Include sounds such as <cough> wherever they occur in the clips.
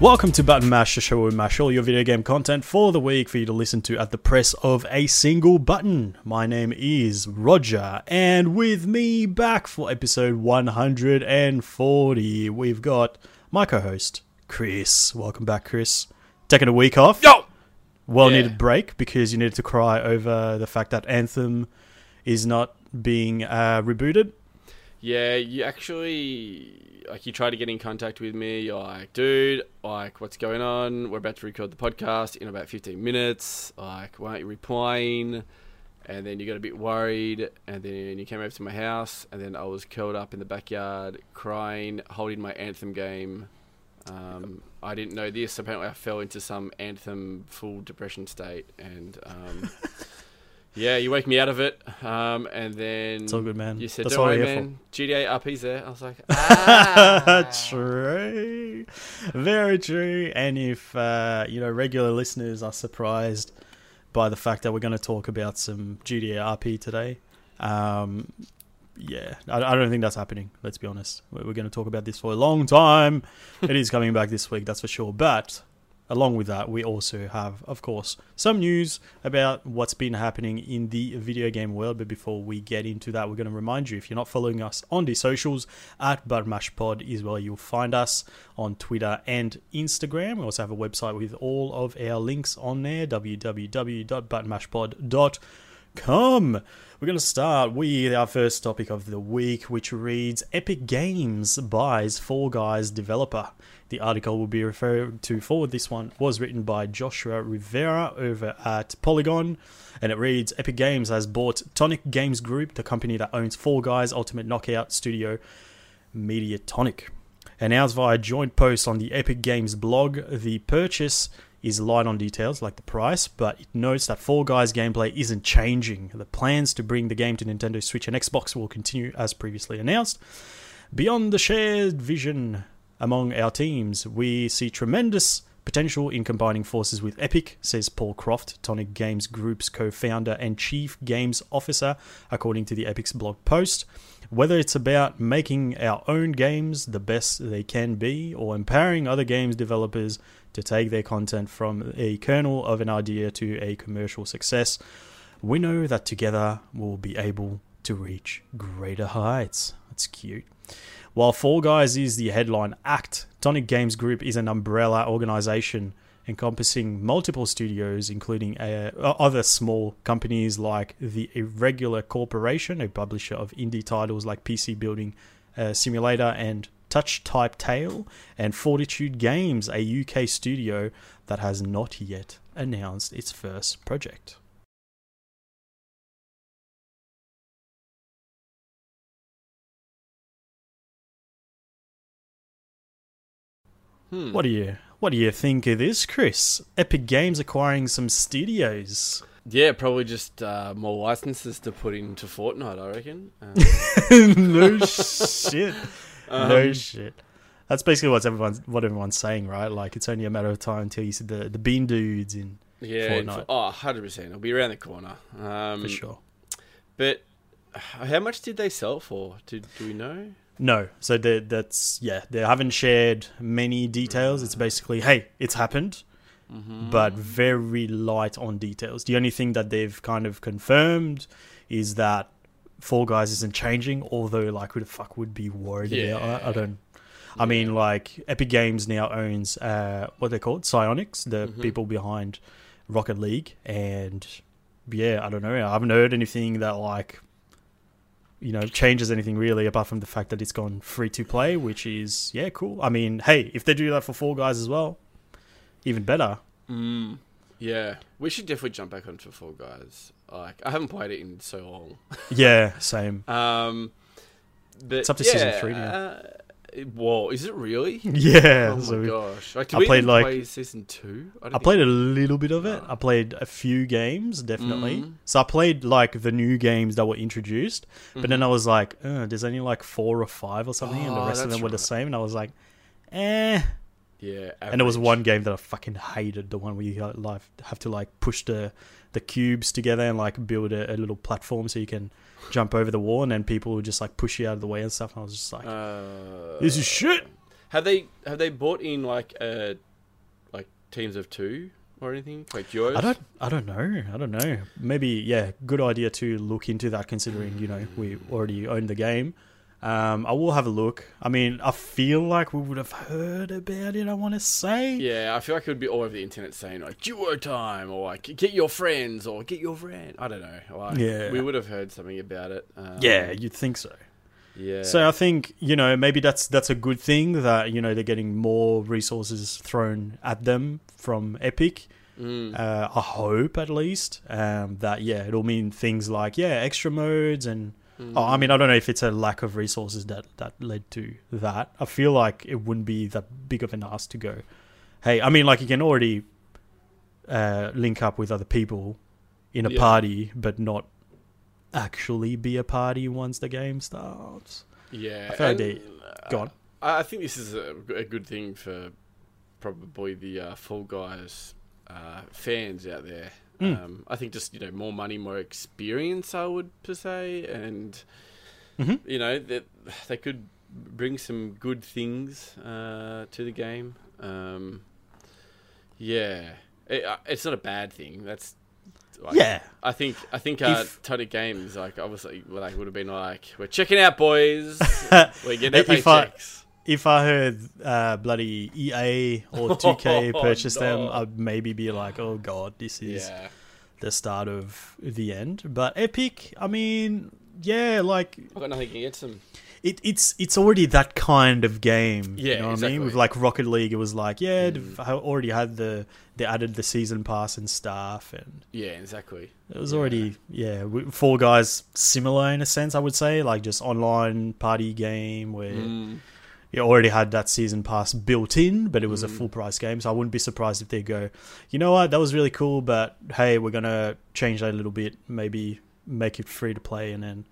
Welcome to Button Mash, the show where we mash all your video game content for the week for you to listen to at the press of a single button. My name is Roger, and with me back for episode 140, we've got my co host, Chris. Welcome back, Chris. Taking a week off. Yo! Well Yeah. needed break because you needed to cry over the fact that Anthem is not being uh, rebooted. Yeah, you actually like you try to get in contact with me. You're like, dude, like, what's going on? We're about to record the podcast in about 15 minutes. Like, why aren't you replying? And then you got a bit worried, and then you came over to my house, and then I was curled up in the backyard, crying, holding my Anthem game. Um, I didn't know this. Apparently, I fell into some Anthem full depression state, and um, <laughs> yeah, you wake me out of it. Um, and then It's all good, man. you said, That's "Don't worry, we're for." man. GTA RP's there." I was like, <laughs> "Ah, true. Very true. And if, uh, you know, regular listeners are surprised by the fact that we're going to talk about some GTA RP today, um, yeah, I, I don't think that's happening. Let's be honest. We're, we're going to talk about this for a long time. it is coming back this week, that's for sure. But along with that, we also have, of course, some news about what's been happening in the video game world. But before we get into that, we're going to remind you if you're not following us on the socials, at ButtonMashPod is where you'll find us on Twitter and Instagram. We also have a website with all of our links on there www.buttonmashpod.com. We're going to start with our first topic of the week, which reads Epic Games buys Fall Guys developer. The article will be referred to forward. This one was written by Joshua Rivera over at Polygon, and it reads Epic Games has bought Tonic Games Group, the company that owns Fall Guys Ultimate Knockout Studio, Mediatonic. Announced via a joint post on the Epic Games blog, the purchase is light on details like the price, but it notes that Fall Guys gameplay isn't changing. The plans to bring the game to Nintendo Switch and Xbox will continue as previously announced. Beyond the shared vision among our teams, we see tremendous potential in combining forces with Epic, says Paul Croft, Tonic Games Group's co founder and chief games officer, according to the Epic's blog post. Whether it's about making our own games the best they can be or empowering other games developers to take their content from a kernel of an idea to a commercial success, we know that together we'll be able to reach greater heights. That's cute. While Fall Guys is the headline act, Tonic Games Group is an umbrella organization encompassing multiple studios, including uh, other small companies like the Irregular Corporation, a publisher of indie titles like PC Building uh, Simulator and Touch Type Tale, and Fortitude Games, a UK studio that has not yet announced its first project. Hmm. What do you what do you think of this, Chris? Epic Games acquiring some studios. Yeah, probably just uh, more licenses to put into Fortnite. I reckon. Um, <laughs> no <laughs> shit. no um, shit. That's basically what's everyone's what everyone's saying, right? Like it's only a matter of time until you see the the bean dudes in yeah, in Fortnite. Fo- oh, 100 percent. It'll be around the corner. Um, for sure. But how much did they sell for? Do, do we know? No, so that's yeah. They haven't shared many details. It's basically, hey, it's happened, Mm-hmm. but very light on details. The only thing that they've kind of confirmed is that Fall Guys isn't changing. Although, like, who the fuck would be worried about that? I don't. I mean, like, Epic Games now owns uh, what they called Psyonix, the Mhm. people behind Rocket League, and yeah, I don't know. I haven't heard anything that like you know changes anything really, apart from the fact that it's gone free to play, which is yeah, cool. I mean, hey, if they do that for Fall Guys as well, even better. Mm, yeah, we should definitely jump back onto Fall Guys. Like, I haven't played it in so long. Yeah, same. <laughs> Um, but It's up to yeah, season three now. Uh, whoa, is it really? <laughs> Yeah, oh my so gosh! Like, I played, even like- play season two. don't I played a little bit of it. Oh. I played a few games, definitely. Mhm. So I played like the new games that were introduced, but then Mhm. I was like, uh, there's only like four or five or something, and the Oh, rest of them were the same. And I was like, eh. Yeah, And there was one game that I fucking hated, the one where you uh, like have to like push the the cubes together and like build a, a little platform so you can jump over the wall, and then people would just like push you out of the way and stuff. And I was just like, Uh, this is shit. Have they have they bought in like a like teams of two or anything like duos? I don't. I don't know. I don't know. Maybe yeah. Good idea to look into that, considering you know we already own the game. Um, I will have a look. I mean, I feel like we would have heard about it. I want to say. Yeah, I feel like it would be all over the internet saying like duo time or like get your friends or get your friend. I don't know. Like, Yeah. we would have heard something about it. Um, Yeah, you'd think so. yeah. So I think you know maybe that's that's a good thing that you know they're getting more resources thrown at them from Epic. Mm. Uh, I hope at least um, that yeah it'll mean things like yeah extra modes and Mm. oh, I mean I don't know if it's a lack of resources that that led to that. I feel like it wouldn't be that big of an ask to go. Hey, I mean like you can already uh, link up with other people in a Yeah. party, but not actually be a party once the game starts. yeah. I feel like they- go on. I I think this is a, a good thing for probably the uh, Fall Guys uh, fans out there. Mm. Um, I think just you know more money, more experience. I would per se, and Mhm. you know that they could bring some good things uh, to the game. Um, yeah, it, uh, it's not a bad thing. That's like, yeah, I think I think uh, If- Tonic Games like obviously like would have been like we're checking out boys, <laughs> we're getting our If I- paychecks. If I heard uh, bloody EA or <laughs> 2K Oh, purchase them. I'd maybe be like, oh god, this is Yeah, the start of the end. But Epic, I mean, yeah, like I've got nothing against them. it, it's it's already that kind of game. Yeah, you know what I exactly. mean. With like Rocket League, it was like, yeah, Mm. they've already had the they added the season pass and stuff, and Yeah, exactly. it was Yeah. already yeah, Fall Guys similar in a sense, I would say, like just online party game where. Mm. You already had that season pass built in, but it was a Mm. full price game. So I wouldn't be surprised if they go, you know what, that was really cool, but hey, we're gonna change that a little bit, maybe make it free to play, and then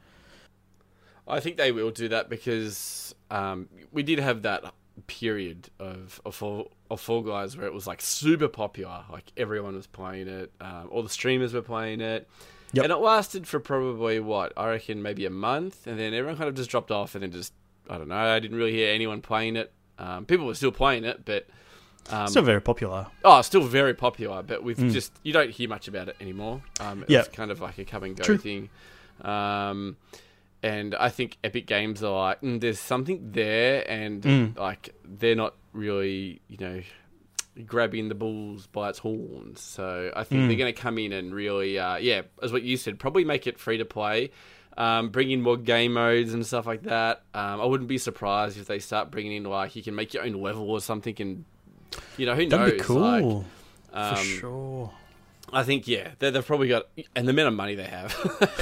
I think they will do that because um, we did have that period of of Fall, of Fall Guys where it was like super popular, like everyone was playing it, um, all the streamers were playing it, Yep. and it lasted for probably what I reckon maybe a month, and then everyone kind of just dropped off, and then just I don't know, I didn't really hear anyone playing it. Um, people were still playing it, but um, still very popular. Oh, still very popular, but we've Mm. just you don't hear much about it anymore. Um, it's kind of like a come and go True. thing. Um, and I think Epic Games are like, mm, there's something there, and Mm. like they're not really, you know, grabbing the bulls by its horns. So I think Mm. they're going to come in and really, uh, yeah, as what you said, probably make it free to play. Um, bring in more game modes and stuff like that. Um, I wouldn't be surprised if they start bringing in like you can make your own level or something, and you know who knows. That'd be cool like, for um, sure. I think yeah, they, they've probably got and the amount of money they have.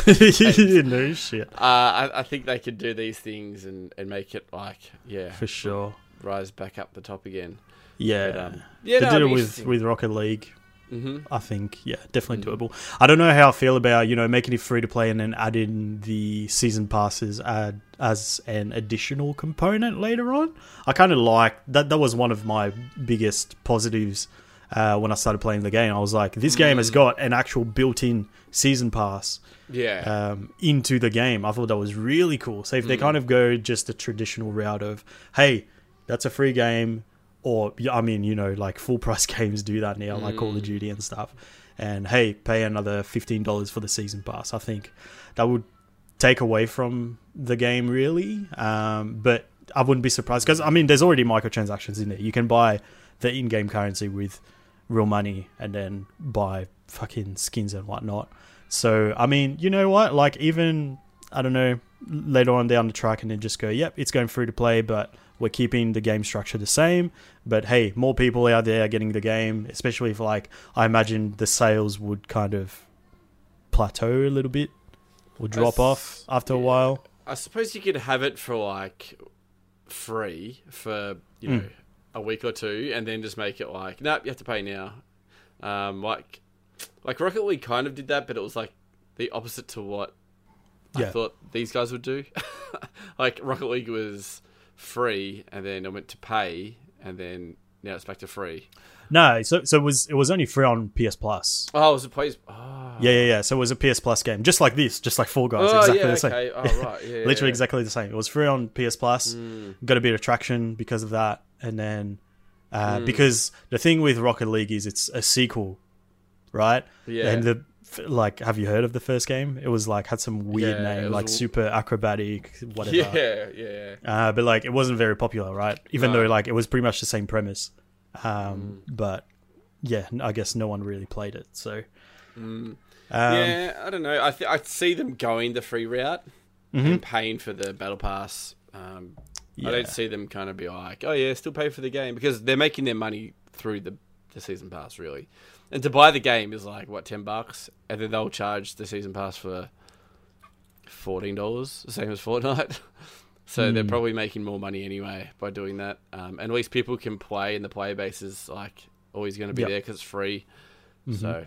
<laughs> <laughs> no shit, uh, I, I think they could do these things and, and make it like yeah, for sure. rise back up the top again. Yeah, But, um, yeah, they no, did it with with Rocket League. Hmm I think, yeah, definitely Mm. doable. I don't know how I feel about you know making it free to play and then adding the season passes add as an additional component later on. I kind of like that. That was one of my biggest positives uh, when I started playing the game. I was like, this game has Mm. got an actual built-in season pass Yeah, um, into the game. I thought that was really cool. So if they Mm. kind of go just the traditional route of, hey, that's a free game, or I mean, you know, like full price <laughs> games do that now, like Call of Mm. Duty and stuff. And hey, pay another fifteen dollars for the season pass. I think that would take away from the game really. Um, but I wouldn't be surprised because I mean, there's already microtransactions in there. You can buy the in-game currency with real money and then buy fucking skins and whatnot. So I mean, you know what? Like even I don't know later on down the track, and then just go, yep, it's going free to play, but we're keeping the game structure the same. But hey, more people out there getting the game, especially if like I imagine the sales would kind of plateau a little bit or drop s- off after a while. I suppose you could have it for like free for you know Mm. a week or two, and then just make it like, nope, you have to pay now. Um, like, like Rocket League kind of did that, but it was like the opposite to what I thought these guys would do. <laughs> like Rocket League was free, and then it went to pay, and then now it's back to free. No, so so it was it was only free on PS Plus. Oh, it was a place. Oh. Yeah, yeah, yeah. So it was a PS Plus game, just like this, just like Fall Guys, Oh, exactly yeah, the same. okay. Oh, right. <laughs> Yeah, Literally yeah. exactly the same. It was free on PS Plus. Mm. got a bit of traction because of that, and then Uh, Because the thing with Rocket League is it's a sequel, right? Yeah. And the like, have you heard of the first game? It was like had some weird Yeah, name, like super acrobatic, whatever. <laughs> Yeah, yeah. Uh, but like, it wasn't very popular, right? Even No. though like it was pretty much the same premise. Mm. Um, But yeah, I guess no one really played it. So um, yeah, I don't know. I th- I see them going the free route and paying for the battle pass. Um, I don't see them kind of be like, oh yeah, still pay for the game because they're making their money through the the season pass really. And to buy the game is like what ten bucks, and then they'll charge the season pass for fourteen dollars, the same as Fortnite. <laughs> so they're probably making more money anyway by doing that. Um, and at least people can play, and the player base is like always going to be Yep. there because it's free. So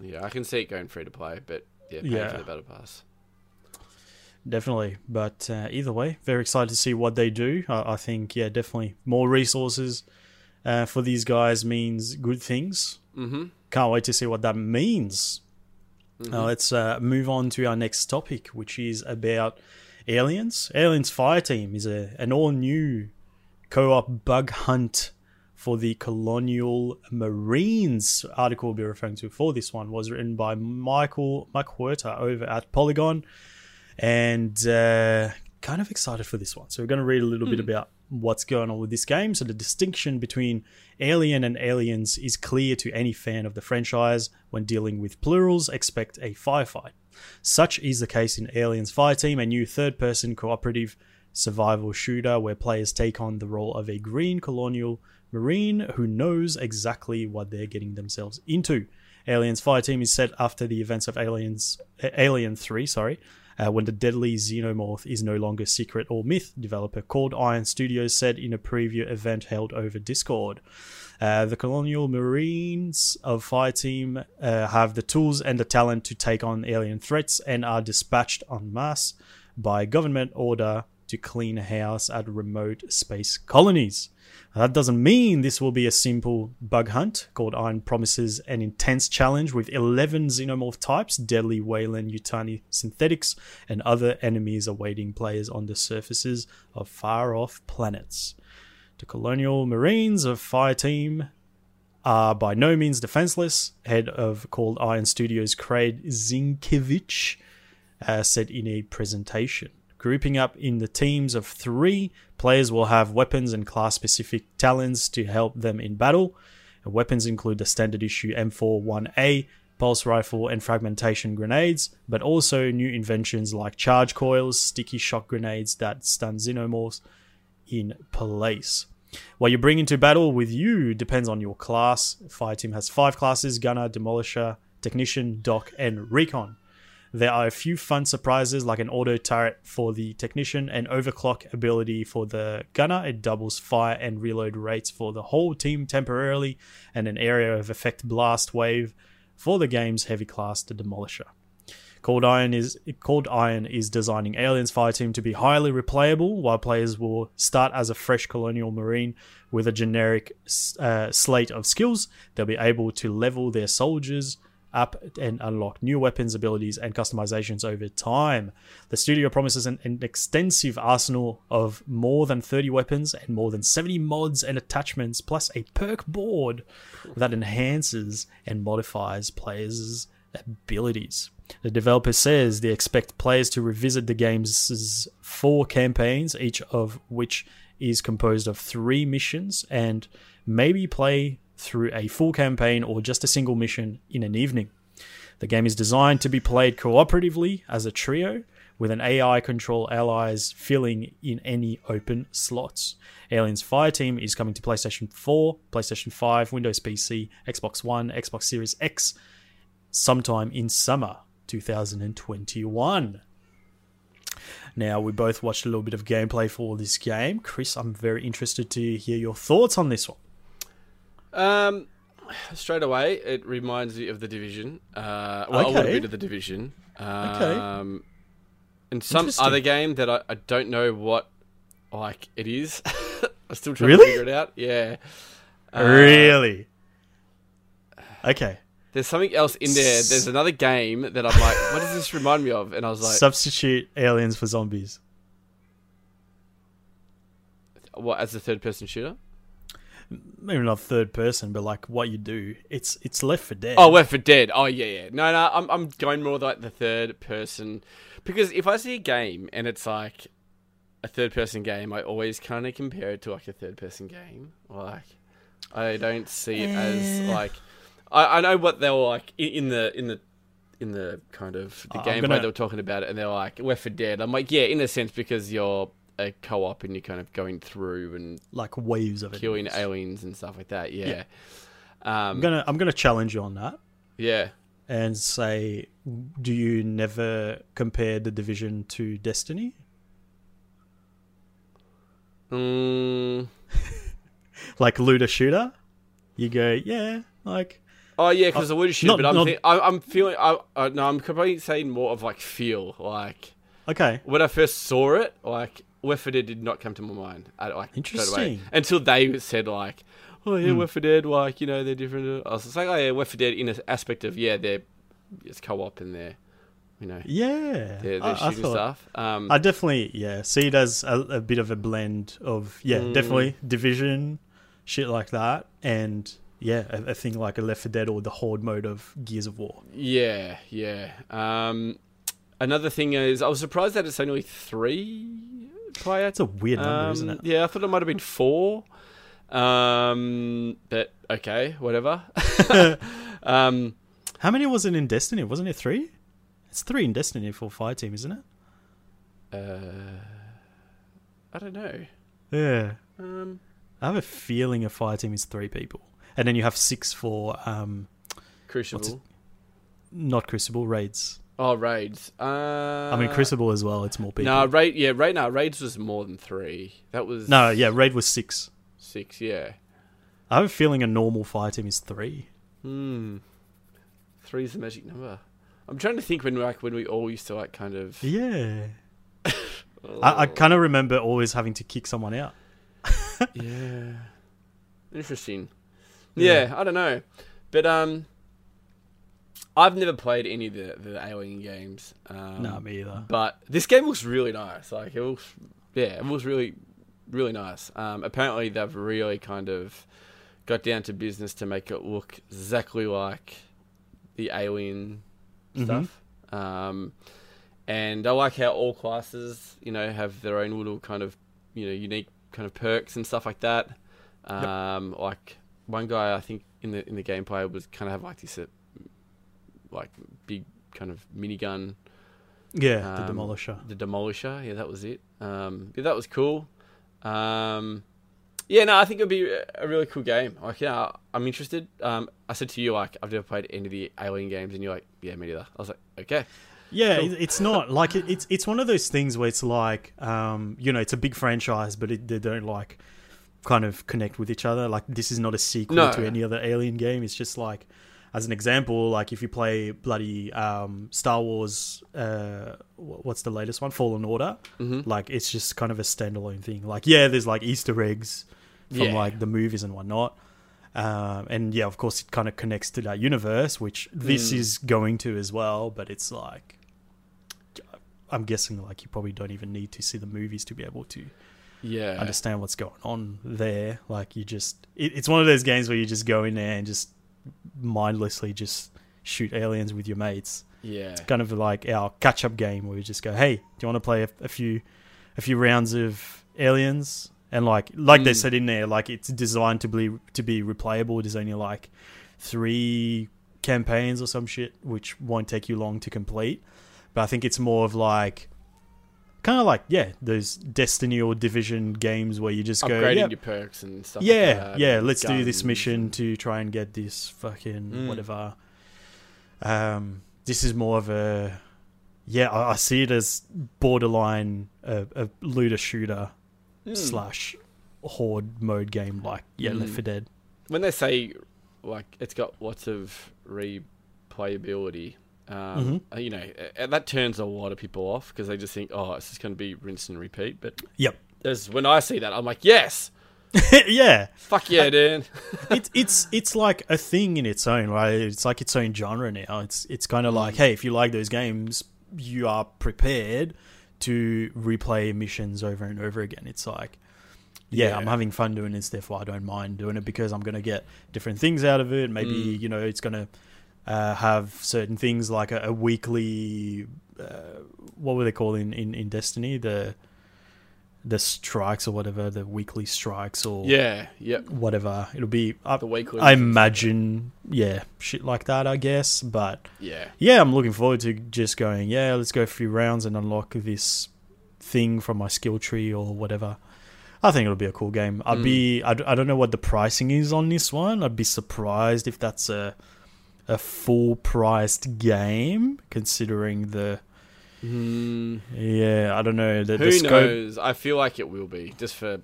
yeah, I can see it going free to play, but yeah, pay Yeah. for the battle pass. definitely. But uh, either way, very excited to see what they do. I, I think yeah, definitely more resources uh, for these guys means good things. Mm-hmm. Can't wait to see what that means. Uh, let's uh, move on to our next topic, which is about aliens. Aliens Fireteam is a an all new co-op bug hunt for the Colonial Marines. Article we'll be referring to for this one was written by Michael McWhirter over at Polygon, and uh, kind of excited for this one. So we're going to read a little bit about what's going on with this game. So the distinction between Alien and Aliens is clear to any fan of the franchise. When dealing with plurals, expect a firefight. Such is the case in Aliens Fireteam, a new third-person cooperative survival shooter where players take on the role of a green colonial marine who knows exactly what they're getting themselves into. Aliens Fireteam is set after the events of Aliens Alien 3, sorry, uh, when the deadly xenomorph is no longer secret or myth, developer Cold Iron Studios said in a preview event held over Discord. Uh, the Colonial Marines of Fireteam uh, have the tools and the talent to take on alien threats and are dispatched en masse by government order to clean a house at remote space colonies. That doesn't mean this will be a simple bug hunt. Cold Iron promises an intense challenge with 11 xenomorph types, deadly Weyland-Yutani synthetics, and other enemies awaiting players on the surfaces of far off planets. The Colonial Marines of Fireteam are by no means defenseless. Head of Cold Iron Studios, Craig Zinkievich, uh, said in a presentation. Grouping up in the teams of three, players will have weapons and class specific talents to help them in battle. And weapons include the standard issue M41A, pulse rifle, and fragmentation grenades, but also new inventions like charge coils, sticky shock grenades that stun xenomorphs in place. What you bring into battle with you depends on your class. Fireteam has five classes Gunner, Demolisher, Technician, Doc, and Recon. There are a few fun surprises like an auto turret for the technician and overclock ability for the gunner. It doubles fire and reload rates for the whole team temporarily, and an area of effect blast wave for the game's heavy class, the Demolisher. Cold Iron is Cold Iron is designing Aliens Fireteam to be highly replayable, while players will start as a fresh colonial marine with a generic uh, slate of skills. They'll be able to level their soldiers up and unlock new weapons, abilities, and customizations over time. The studio promises an, an extensive arsenal of more than 30 weapons and more than 70 mods and attachments, plus a perk board that enhances and modifies players' abilities. The developer says they expect players to revisit the game's four campaigns, each of which is composed of three missions, and maybe play through a full campaign or just a single mission in an evening. The game is designed to be played cooperatively as a trio, with an AI control allies filling in any open slots. Aliens Fireteam is coming to PlayStation 4, PlayStation 5, Windows PC, Xbox One, Xbox Series X sometime in summer 2021. Now, we both watched a little bit of gameplay for this game. Chris, I'm very interested to hear your thoughts on this one. Um, straight away, it reminds me of the division. Uh, well, a little Okay. bit of the division. Um, And some other game that I, I don't know what like it is. <laughs> I'm still trying Really? to figure it out. Yeah. Uh, really? Okay. There's something else in there. There's another game that I'm like, what does this remind me of? And I was like, Substitute aliens for zombies. what as a third person shooter? Maybe not third person, but like what you do. It's it's Left 4 Dead. Oh, Left 4 Dead. Oh, yeah, yeah. No, no, I'm, I'm going more like the third person. Because if I see a game and it's like a third person game, I always kind of compare it to like a third person game. Like, I don't see it as Eh. like. I, I know what they were like in, the in the in the kind of the I'm gameplay gonna- they were talking about it, and they're like Left 4 Dead. I'm like, yeah, in a sense because you're a co-op and you're kind of going through and like waves of it. killing aliens and stuff like that. Yeah. I'm Um, gonna I'm gonna challenge you on that yeah. and say, do you never compare the division to Destiny? Mm, <laughs> Like looter shooter? You go, yeah, like Oh yeah, because the wood shit. not- But I'm, not- thi- I, I'm feeling. I, I no, I'm probably saying more of like feel. Like okay. when I first saw it, like Left 4 Dead did not come to my mind. At, like straight away. Interesting. until they said like, oh yeah. Left 4 Dead. Like you know they're different. I was just like, oh yeah, Left 4 Dead in an aspect of yeah, they're it's co-op and they're you know Yeah. they're, they're I, I thought stuff. Um, I definitely yeah, see it as a, a bit of a blend of yeah, Mm. definitely division, shit like that, and yeah, a, a thing like a Left 4 Dead or the Horde mode of Gears of War. Yeah, yeah. Um, another thing is, I was surprised that it's only three player. That's a weird number, isn't Um, it? Yeah, I thought it might have been four. Um, but okay, whatever. <laughs> um, How many was it in Destiny? Wasn't it three? It's three in Destiny for Fire Team, isn't it? uh, I don't know. Yeah. Um, I have a feeling a Fire Team is three people, and then you have six for um, Crucible. not Crucible raids. Oh, raids. Uh, I mean Crucible as well. It's more people. No, raid. Yeah, raid. No, raids was more than three. That was no, yeah, raid was six. six. Yeah. I have a feeling a normal Fire Team is three. Hmm. Three is the magic number. I'm trying to think when like when we all used to like kind of. Yeah. <laughs> I, I kind of remember always having to kick someone out. <laughs> yeah. <laughs> Interesting. Yeah. Yeah, I don't know, but um, I've never played any of the the Alien games. Um, no, me either. But this game looks really nice. Like it looks, yeah, it looks really, really nice. Um, apparently they've really kind of got down to business to make it look exactly like the Alien Mhm. stuff. Um, and I like how all classes, you know, have their own little kind of, you know, unique kind of perks and stuff like that. Um, like one guy, I think in the in the gameplay was kind of have like this, uh, like big kind of minigun Yeah, Um, the Demolisher. the Demolisher. Yeah, that was it. Um, yeah, that was cool. Um, yeah, no, I think it'd be a really cool game. Like, yeah, I'm interested. Um, I said to you, like, I've never played any of the Alien games, and you're like, yeah, me neither. I was like, okay. Yeah, Cool. it's not like it, it's it's one of those things where it's like um, you know it's a big franchise, but it, they don't like kind of connect with each other. Like this is not a sequel No. to any other Alien game. It's just like as an example, like if you play bloody um, Star Wars, uh, what's the latest one, Fallen Order? hmm Like it's just kind of a standalone thing. Like yeah, there's like Easter eggs from Yeah. like the movies and whatnot. Um, and yeah, of course, it kind of connects to that universe, which this Mm. is going to as well. But it's like, I'm guessing like you probably don't even need to see the movies to be able to Yeah. understand what's going on there. Like you just, it, it's one of those games where you just go in there and just mindlessly just shoot aliens with your mates. Yeah. it's Kind of like our catch-up game where we just go, "Hey, do you want to play a, a few, a few rounds of aliens?" And like, like they Mm. said in there, like it's designed to be to be replayable. There's only like three campaigns or some shit, which won't take you long to complete. But I think it's more of like, kind of like yeah, those Destiny or Division games where you just go, Upgrading "Yep, your perks and stuff. yeah, like that, yeah, let's do this mission to try and get this fucking Mm. whatever. Um, this is more of a, yeah, I, I see it as borderline a, a looter shooter Hmm. slash horde mode game, like yeah, Left Mm. 4 Dead. When they say like it's got lots of replayability, um, Mm-hmm. uh, you know, uh, that turns a lot of people off because they just think, oh, it's just going to be rinse and repeat. But Yep. there's when I see that, I'm like, yes, <laughs> yeah, fuck yeah, dude. <laughs> it's it's it's like a thing in its own right. It's like its own genre now. It's it's kind of Mm. like, hey, if you like those games, you are prepared to replay missions over and over again. It's like yeah, Yeah. I'm having fun doing this. Therefore, I don't mind doing it because I'm going to get different things out of it. Maybe Mm. you know it's going to uh, have certain things like a, a weekly. Uh, what were they called in, in, in Destiny? The the strikes or whatever, the weekly strikes or Yeah, yep. whatever. It'll be. I, The weekly. I imagine, yeah, shit like that. I guess, but Yeah. yeah, I'm looking forward to just going. Yeah, let's go a few rounds and unlock this thing from my skill tree or whatever. I think it'll be a cool game. I'd Mm. be. I don't know what the pricing is on this one. I'd be surprised if that's a a full priced game, considering the. Mm, Yeah, I don't know the, who the scope. knows? I feel like it will be. Just for.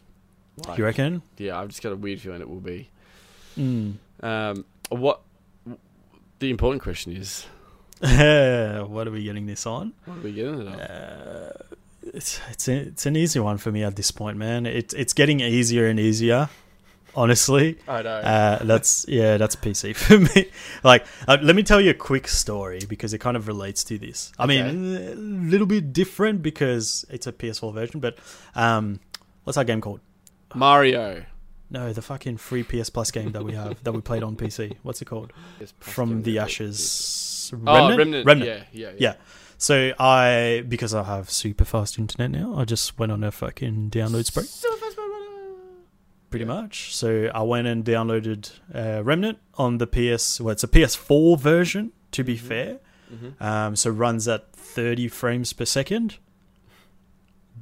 Like, You reckon? Yeah, I've just got a weird feeling it will be. Mm. Um, what? The important question is, <laughs> what are we getting this on? what are we getting it on? Uh, it's it's it's an easy one for me at this point, man. It's it's getting easier and easier. Honestly, <laughs> I know. uh, that's yeah, that's PC <laughs> for me. Like, uh, let me tell you a quick story because it kind of relates to this. I mean, a little bit different because it's a PS4 version, but um, what's that game called? Mario. No, the fucking free PS Plus game that we have that we played on PC. What's it called? From the Ashes. Oh, Remnant. Yeah, yeah, yeah. Yeah. So I, because I have super fast internet now, I just went on a fucking download spree, pretty much. So I went and downloaded uh, Remnant on the PS. Well, it's a PS4 version, to be Mhm. fair. Mhm. Um, so runs at 30 frames per second.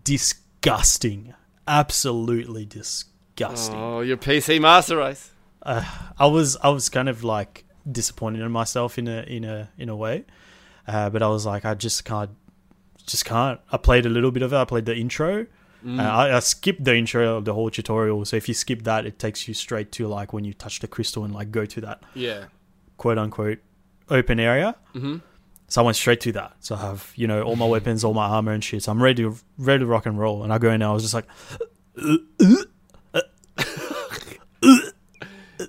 Disgusting, absolutely disgusting. Oh, your PC Master Race. uh, I was I was kind of like disappointed in myself in a in a in a way, uh, but I was like I just can't just can't. I played a little bit of it. I played the intro. Mm. Uh, I, I skipped the intro of the whole tutorial. So if you skip that, it takes you straight to like when you touch the crystal and like go to that yeah. quote unquote open area. Mm-hmm. So I went straight to that. So I have you know all my weapons, all my armor and shit. So I'm ready to ready to rock and roll. And I go in there. I was just like. <laughs>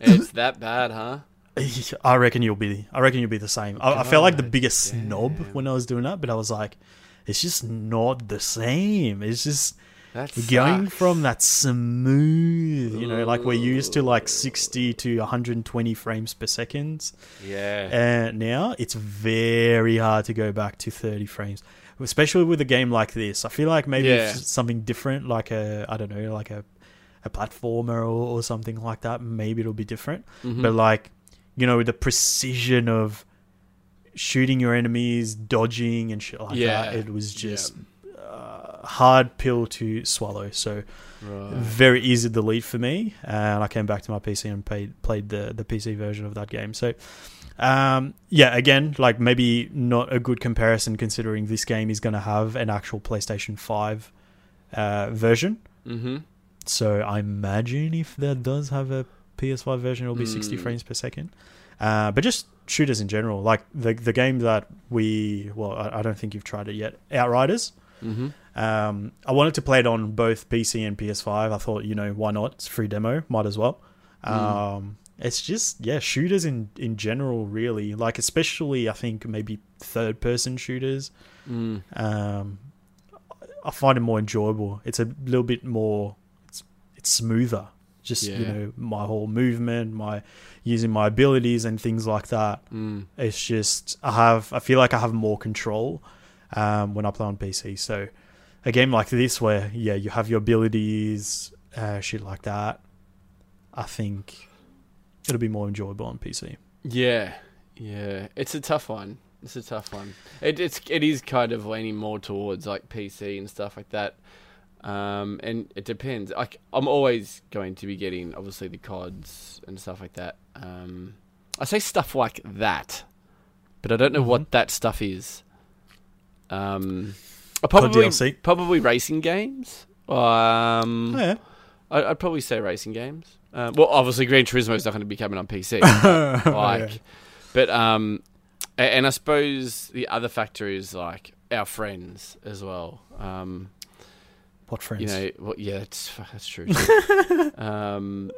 It's that bad, huh? <laughs> I reckon you'll be. I reckon you'll be the same. I, I felt like the biggest snob when I was doing that, but I was like, it's just not the same. It's just That's going from that smooth, you know, like we're used to like sixty to one hundred and twenty frames per second, Yeah. and now it's very hard to go back to thirty frames, especially with a game like this. I feel like maybe Yeah. something different, like a I don't know, like a a platformer or, or something like that, maybe it'll be different Mhm. but like you know the precision of shooting your enemies dodging and shit like Yeah. that it was just uh, hard pill to swallow so Right. very easy to delete for me and i came back to my pc and played played the the pc version of that game so um yeah again like maybe not a good comparison considering this game is going to have an actual playstation 5 uh version Mm-hmm. so I imagine if that does have a PS5 version, it'll be 60 Mm. frames per second. Uh, but just shooters in general, like the the game that we well, I, I don't think you've tried it yet, Outriders. Mm-hmm. Um, I wanted to play it on both PC and PS5. I thought, you know, why not? It's free demo, might as well. Mm. Um, it's just yeah, shooters in in general, really. Like especially, I think maybe third person shooters. Mm. Um, I find it more enjoyable. It's a little bit more. It's it's smoother. Just you know, my whole movement, my using my abilities and things like that. Mm. It's just I have. I feel like I have more control um, when I play on PC. So a game like this, where yeah, you have your abilities, uh, shit like that. I think it'll be more enjoyable on PC. Yeah, yeah. It's a tough one. It's a tough one. It, it's it is kind of leaning more towards like PC and stuff like that. Um, and it depends. Like I'm always going to be getting obviously the CODs and stuff like that. Um, I say stuff like that, but I don't know what that stuff is. Um, probably DLC? probably racing games. Um, Oh, yeah. I, I'd probably say racing games. Um, well, obviously, Gran Turismo is not going to be coming on PC. Oh, <laughs> like, yeah. but um, and I suppose the other factor is like our friends as well. Um, what friends? you know, well, yeah, that's that's true. <laughs> um,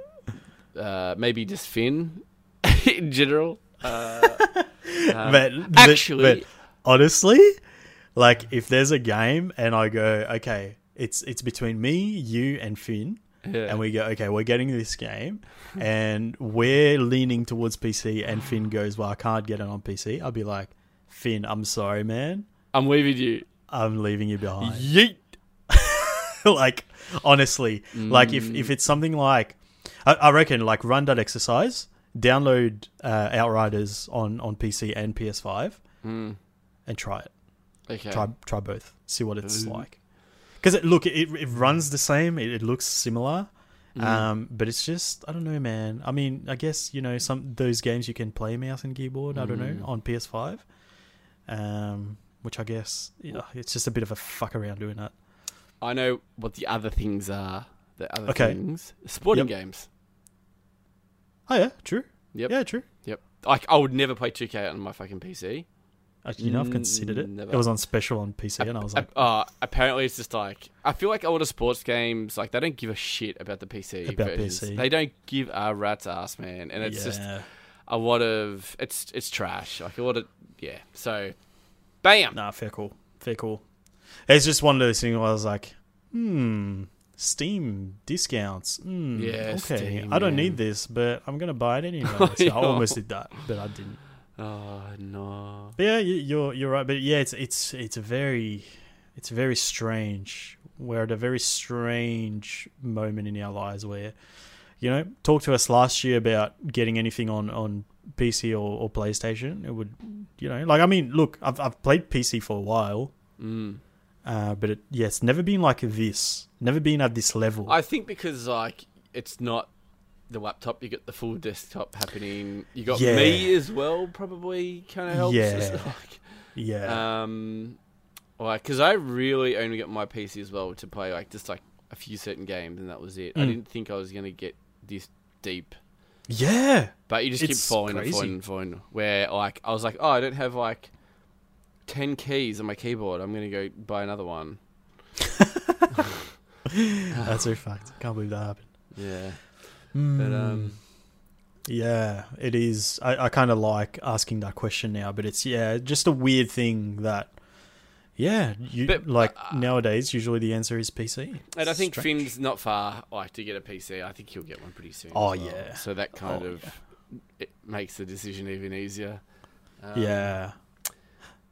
uh, maybe just Finn <laughs> in general. Uh, um, but, actually, but honestly, like if there's a game and I go, okay, it's it's between me, you, and Finn, Yeah. and we go, okay, we're getting this game, and we're leaning towards PC, and Finn goes, well, I can't get it on PC. I'll be like, Finn, I'm sorry, man. I'm leaving you. I'm leaving you behind. Yeet. <laughs> like, honestly, like if, Mm. if it's something like, I, I reckon, like run that exercise, download uh, Outriders on, on PC and PS5, Mm. and try it. Okay. Try try both. See what it's Ooh. like. Because it, look, it, it runs the same. It, it looks similar. Mm. Um, but it's just I don't know, man. I mean, I guess you know some those games you can play mouse and keyboard. I don't know Mm. on PS5, um, which I guess you know, it's just a bit of a fuck around doing that. I know what the other things are. The other Okay. things. Sporting Yep. games. Oh yeah, true. Yep. Yeah, true. Yep. Like I would never play 2K on my fucking PC. You know, I've considered it. Mm, never. It was on special on PC, and I was like, uh, apparently it's just like I feel like the sports games like they don't give a shit about the PC About versions. PC. They don't give a rat's ass, man, and it's yeah. just a lot of it's it's trash. Like a lot of yeah. So, bam. Nah, fair call. Fair call. It's just one of those things where I was like, hmm, Steam discounts. Hmm, Yeah, okay. Steam, I don't yeah. need this, but I'm going to buy it anyway. <laughs> So I almost did that, but I didn't. Oh no. But yeah, you- you're you're right. But yeah, it's it's it's a very it's very strange. We're at a very strange moment in our lives where, you know, talk to us last year about getting anything on on PC or, or PlayStation. It would, you know, like I mean, look, I've I've played PC for a while, Mm. uh, but it, yeah, it's never been like this. Never been at this level. I think because like it's not the laptop, you get the full desktop happening. You got Yeah. me as well, probably kind of helps. Yeah. <laughs> It's like, yeah, Um, like because I really only got my PC as well to play like just like a few certain games, and that was it. I Mm. didn't think I was gonna get this deep, yeah. but you just keep falling crazy. and falling and falling. Where like I was like, oh, I don't have like ten keys on my keyboard. I'm gonna go buy another one. <laughs> That's a fact. Can't believe that happened. Yeah, Hmm. but um, Yeah, it is. I, I kind of like asking that question now, but it's yeah, just a weird thing that. Yeah, you But, like uh, nowadays. Usually, the answer is PC. and I think Strange. Finn's not far like to get a PC. I think he'll get one pretty soon. Oh, well. yeah. so that kind Oh, of it makes the decision even easier. Um, yeah,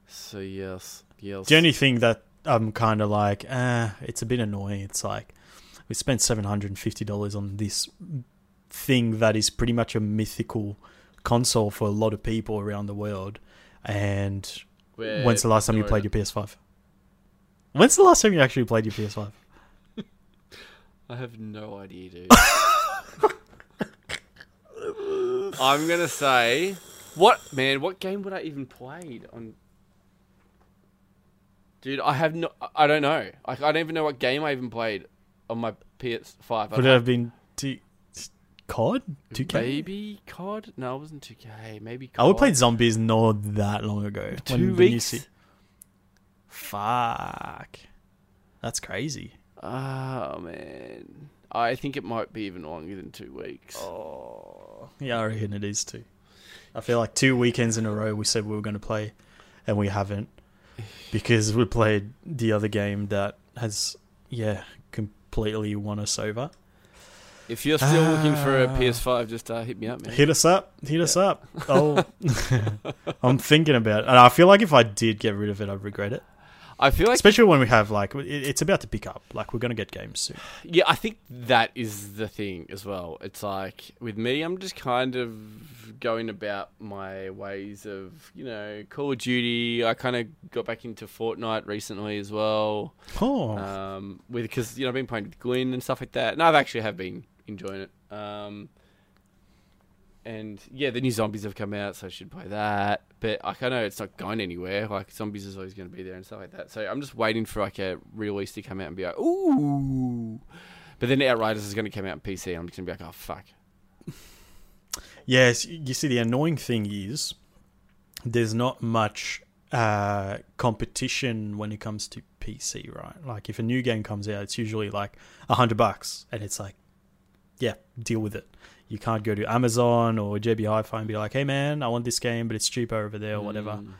So yes, yes. the only thing that I'm kind of like, ah, it's a bit annoying. It's like we spent seven hundred and fifty dollars on this thing that is pretty much a mythical console for a lot of people around the world, and Where- When's the last time you played your PS5? When's the last time you actually played your PS5? <laughs> I have no idea, dude. <laughs> I'm gonna say, what man? What game would I even played on? Dude, I have no. I don't know. Like, I don't even know what game I even played on my PS5. Would it have been T- COD? 2K? Maybe COD? No, it wasn't 2K. Maybe oh, COD. I would played Zombies not that long ago. two when the new weeks. se- Fuck. That's crazy. Oh man, I think it might be even longer than two weeks. Oh. Yeah, I reckon it is too. I feel like two weekends in a row we said we were going to play, and we haven't <sighs> because we played the other game that has, yeah, completely won us over. If you're still looking for a Ah. PS5, just uh, hit me up, man. Hit us up. Hit us up. Oh, <laughs> I'm thinking about it, and I feel like if I did get rid of it, I'd regret it. I feel like Especially when we have like it's about to pick up. Like we're gonna get games soon. Yeah, I think that is the thing as well. It's like with me, I'm just kind of going about my ways of, you know, Call of Duty. I kind of got back into Fortnite recently as well. Oh, Um, with because you know I've been playing with Glenn and stuff like that, and I've actually have been enjoying it. Um, and yeah, the new zombies have come out, so I should play that. But like, I know it's not going anywhere. Like zombies is always going to be there and stuff like that. So I'm just waiting for like a release to come out and be like, ooh. But then Outriders is going to come out on PC. I'm just going to be like, oh fuck. <laughs> yes. You see, the annoying thing is there's not much uh, competition when it comes to PC, right? Like if a new game comes out, it's usually like a hundred bucks, and it's like, yeah, deal with it. You can't go to Amazon or JB Hi-Fi and be like, "Hey, man, I want this game, but it's cheaper over there or whatever." Mm.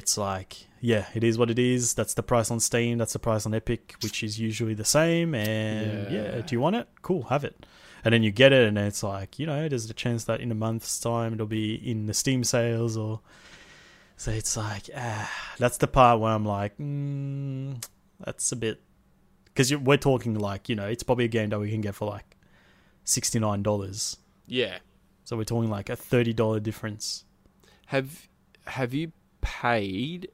it's like, yeah, it is what it is. That's the price on Steam. That's the price on Epic, which is usually the same. And yeah, Yeah. do you want it? Cool, have it. And then you get it, and then it's like, you know, there's a chance that in a month's time it'll be in the Steam sales, or so it's like, ah, that's the part where I'm like, mm, that's a bit because we're talking like, you know, it's probably a game that we can get for like sixty nine dollars. Yeah. So we're talking like a thirty dollar difference. Have Have you paid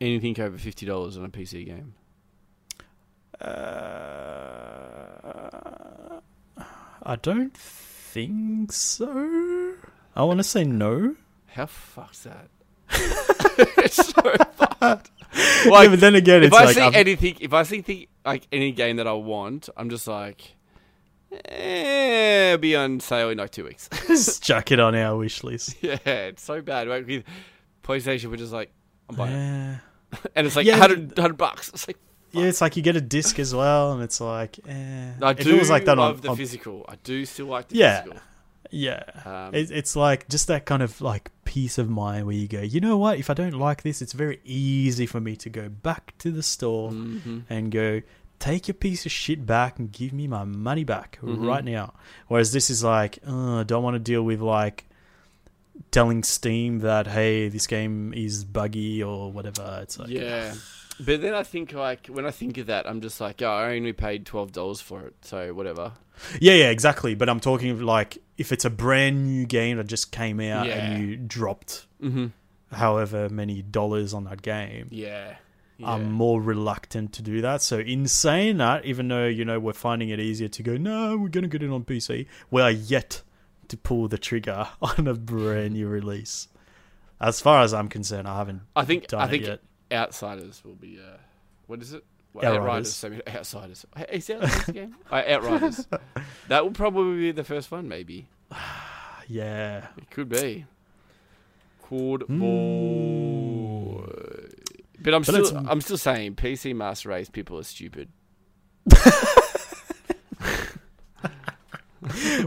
anything over fifty dollars on a PC game? Uh, I don't think so. I want to say no. How fuck's that? <laughs> it's so fucked. yeah, Like, but then again, if it's I like see I'm- anything, if I see thi- like any game that I want, I'm just like, eh, it'll be on sale in like two weeks. just <laughs> <laughs> chuck it on our wish list. yeah, it's so bad. Like with PlayStation, we're just like, I'm buying, it. <laughs> And it's like Yeah, 100, 100 bucks. It's like yeah, it's like you get a disc as well, and it's like, eh. I do it was like that on, love the on- physical. I do still like the Yeah. physical. yeah. Um, It, it's like just that kind of like peace of mind where you go, you know what? If I don't like this, it's very easy for me to go back to the store mhm. and go, take your piece of shit back and give me my money back Mhm. right now. Whereas this is like, uh, I don't want to deal with like telling Steam that hey, this game is buggy or whatever. It's like, yeah. But then I think like when I think of that, I'm just like, oh, I only paid twelve dollars for it, so whatever. yeah, yeah, exactly. But I'm talking of like if it's a brand new game that just came out Yeah. and you dropped Mm-hmm. however many dollars on that game. Yeah. Yeah. I'm more reluctant to do that. So in saying that, even though you know we're finding it easier to go, no, we're gonna get it on PC, we are yet to pull the trigger <laughs> on a brand new release. As far as I'm concerned, I haven't I think done I it think yet. Outsiders will be. Uh, what is it? Well, Outriders. Outriders. Outsiders. Is Outsiders a game? <laughs> Uh, Outriders. that will probably be the first one. Maybe <sighs> Yeah, it could be. Could Hmm. boy. But I'm But still I'm still saying PC Master Race people are stupid. <laughs>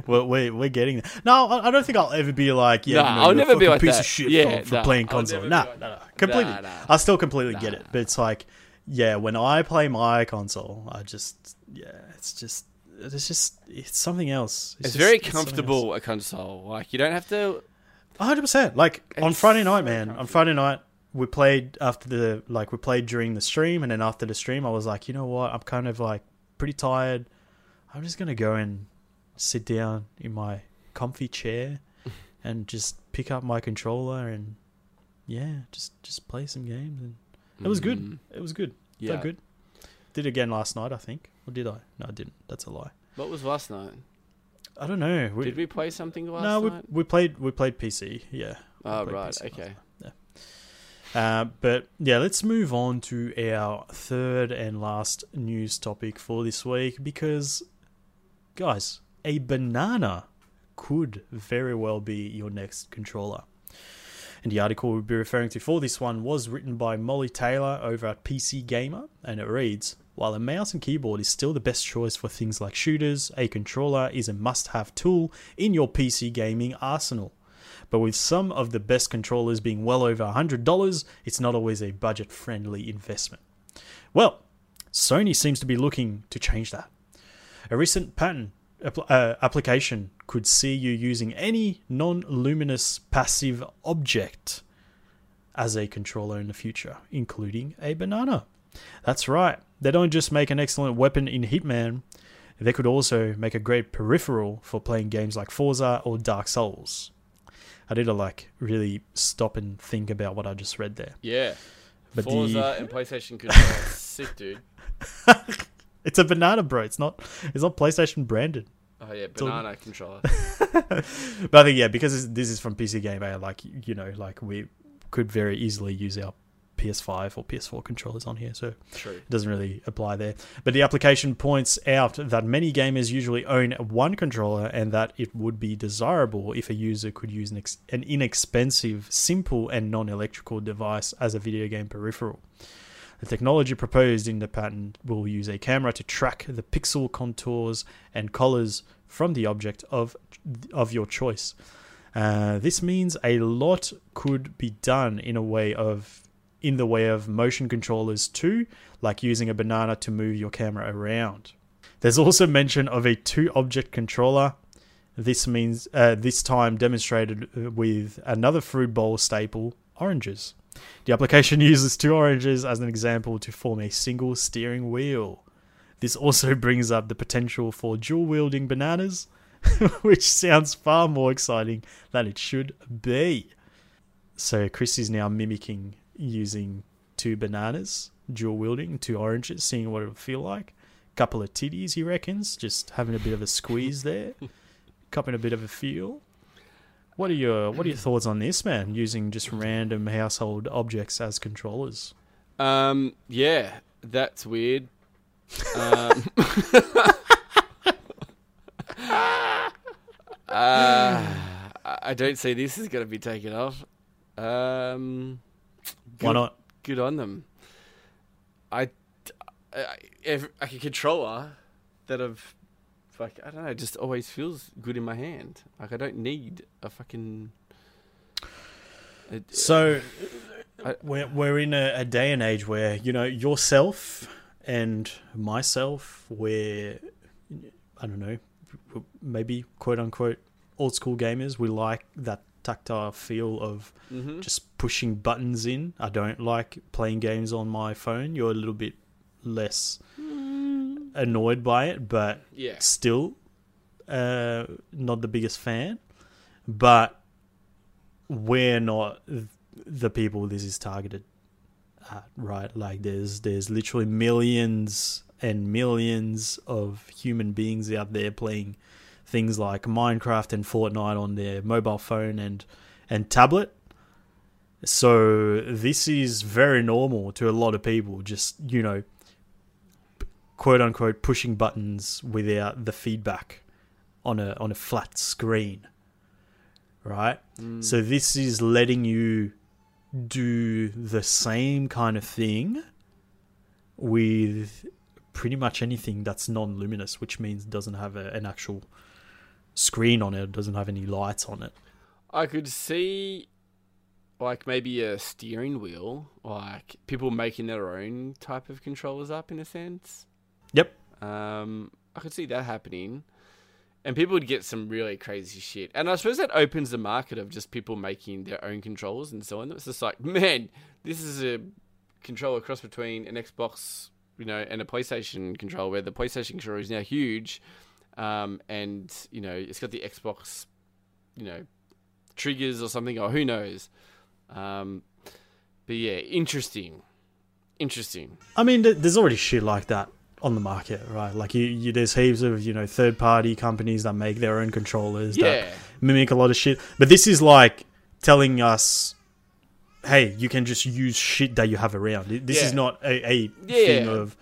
well, we're we're getting there. No, I don't think I'll ever be like, yeah, Nah, you know, I'll never be like piece that. of shit Yeah, for, for nah, playing console. never Nah, be like nah, that. completely. Nah. I still completely get it, but it's like, yeah, when I play my console, I just, yeah, it's just, it's just, it's something else. It's, just- very comfortable a console. Like you don't have to. hundred percent. Like on Friday night, man. On. Friday night, we played after the like we played during the stream, and then after the stream, I was like, you know what? I'm kind of like pretty tired. I'm just gonna go and sit down in my comfy chair <laughs> and just pick up my controller and yeah, just just play some games. And it was good. Mm, It was good. Yeah. Felt good. Did again last night, I think. Or did I? No, I didn't. That's a lie. What was last night? I don't know. We, Did we play something last night? no, we, we played we played PC. Yeah. Oh played right. PC Okay. Uh, but yeah, let's move on to our third and last news topic for this week because, guys, a banana could very well be your next controller. And the article we'll be referring to for this one was written by Molly Taylor over at PC Gamer, and it reads While a mouse and keyboard is still the best choice for things like shooters, a controller is a must have tool in your PC gaming arsenal. But with some of the best controllers being well over $100, it's not always a budget friendly investment. Well, Sony seems to be looking to change that. A recent patent uh, application could see you using any non luminous passive object as a controller in the future, including a banana. That's right, they don't just make an excellent weapon in Hitman, they could also make a great peripheral for playing games like Forza or Dark Souls. I need to like really stop and think about what I just read there. Yeah. But Forza the <laughs> and PlayStation controller. Sick, dude. <laughs> it's a banana, bro. It's not it's not PlayStation branded. Oh yeah, all- banana controller. <laughs> But I think yeah, because this- is from PC game. Gamer, like you know, like we could very easily use our PS5 or PS4 controllers on here, so True. it doesn't really apply there. But the application points out that many gamers usually own one controller and that it would be desirable if a user could use an, ex- an inexpensive, simple, and non electrical device as a video game peripheral. The technology proposed in the patent will use a camera to track the pixel contours and colors from the object of of your choice. Uh, this means a lot could be done in a way of in the way of motion controllers too, like using a banana to move your camera around. There's also mention of a two-object controller. This means uh, this time demonstrated uh, with another fruit bowl staple, oranges. The application <laughs> uses two oranges as an example to form a single steering wheel. This also brings up the potential for dual wielding bananas, <laughs> which sounds far more exciting than it should be. So Chris is now mimicking using two bananas, dual wielding, two oranges, seeing what it would feel like. Couple of titties, he reckons, just having a bit of a squeeze there, <laughs> cupping a bit of a feel. What are your What are your thoughts on this, man? Using just random household objects as controllers. Um, yeah, that's weird. Um, uh, <laughs> <laughs> I don't see this is going to be taken off. Um, Why not? Good on them. I, I like a controller that I've, like I don't know, just always feels good in my hand. Like I don't need a fucking. a- So uh, I- we're we're in a, a day and age where you know yourself and myself, we're I don't know, maybe quote unquote old school gamers. We like that tactile feel of Mhm. just pushing buttons in. I don't like playing games on my phone. You're a little bit less annoyed by it, but yeah. still uh, not the biggest fan. But we're not the people this is targeted at, right? Like there's there's literally millions and millions of human beings out there playing things like Minecraft and Fortnite on their mobile phone and and tablet. So this is very normal to a lot of people. Just you know, quote unquote, pushing buttons without the feedback on a on a flat screen, right? Mm. So this is letting you do the same kind of thing with pretty much anything that's non-luminous, which means doesn't have a, an actual screen on it, doesn't have any lights on it. I could see like maybe a steering wheel, like people making their own type of controllers up in a sense. Yep. Um, I could see that happening. And people would get some really crazy shit. And I suppose that opens the market of just people making their own controllers and so on. It's just like, man, this is a controller cross between an Xbox, you know, and a PlayStation controller, where the PlayStation controller is now huge. Um, and, you know, it's got the Xbox, you know, triggers or something, or who knows. Um, but yeah, interesting. Interesting. I mean, there's already shit like that on the market, right? Like you, you there's heaps of you know third party companies that make their own controllers that mimic a lot of shit. But this is like telling us, hey, you can just use shit that you have around. This is not a, a Yeah. thing of,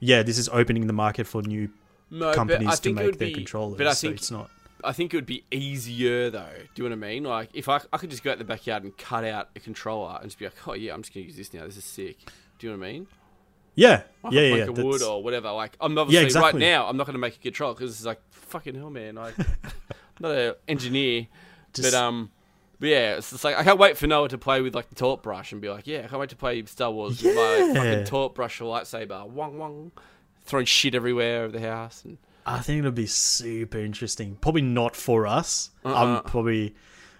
yeah, this is opening the market for new No, companies but I to make would their be, controllers. But I so think it's not. I think it would be easier though. Do you know what I mean? Like if I, I could just go out the backyard and cut out a controller and just be like, oh yeah, I'm just gonna use this now. This is sick. Do you know what I mean? Yeah, Like, yeah, yeah. like yeah, a wood or whatever. Like I'm obviously exactly. right now. I'm not gonna make a controller because it's like fucking hell, man. Like I'm <laughs> not an engineer, Just- but um. But yeah, it's just like I can't wait for Noah to play with like the torch brush and be like, yeah, I can't wait to play Star Wars with my <laughs> fucking torch brush or lightsaber, wong wong, throwing shit everywhere over the house and I think it'll be super interesting. Probably not for us. Uh-uh. I'm probably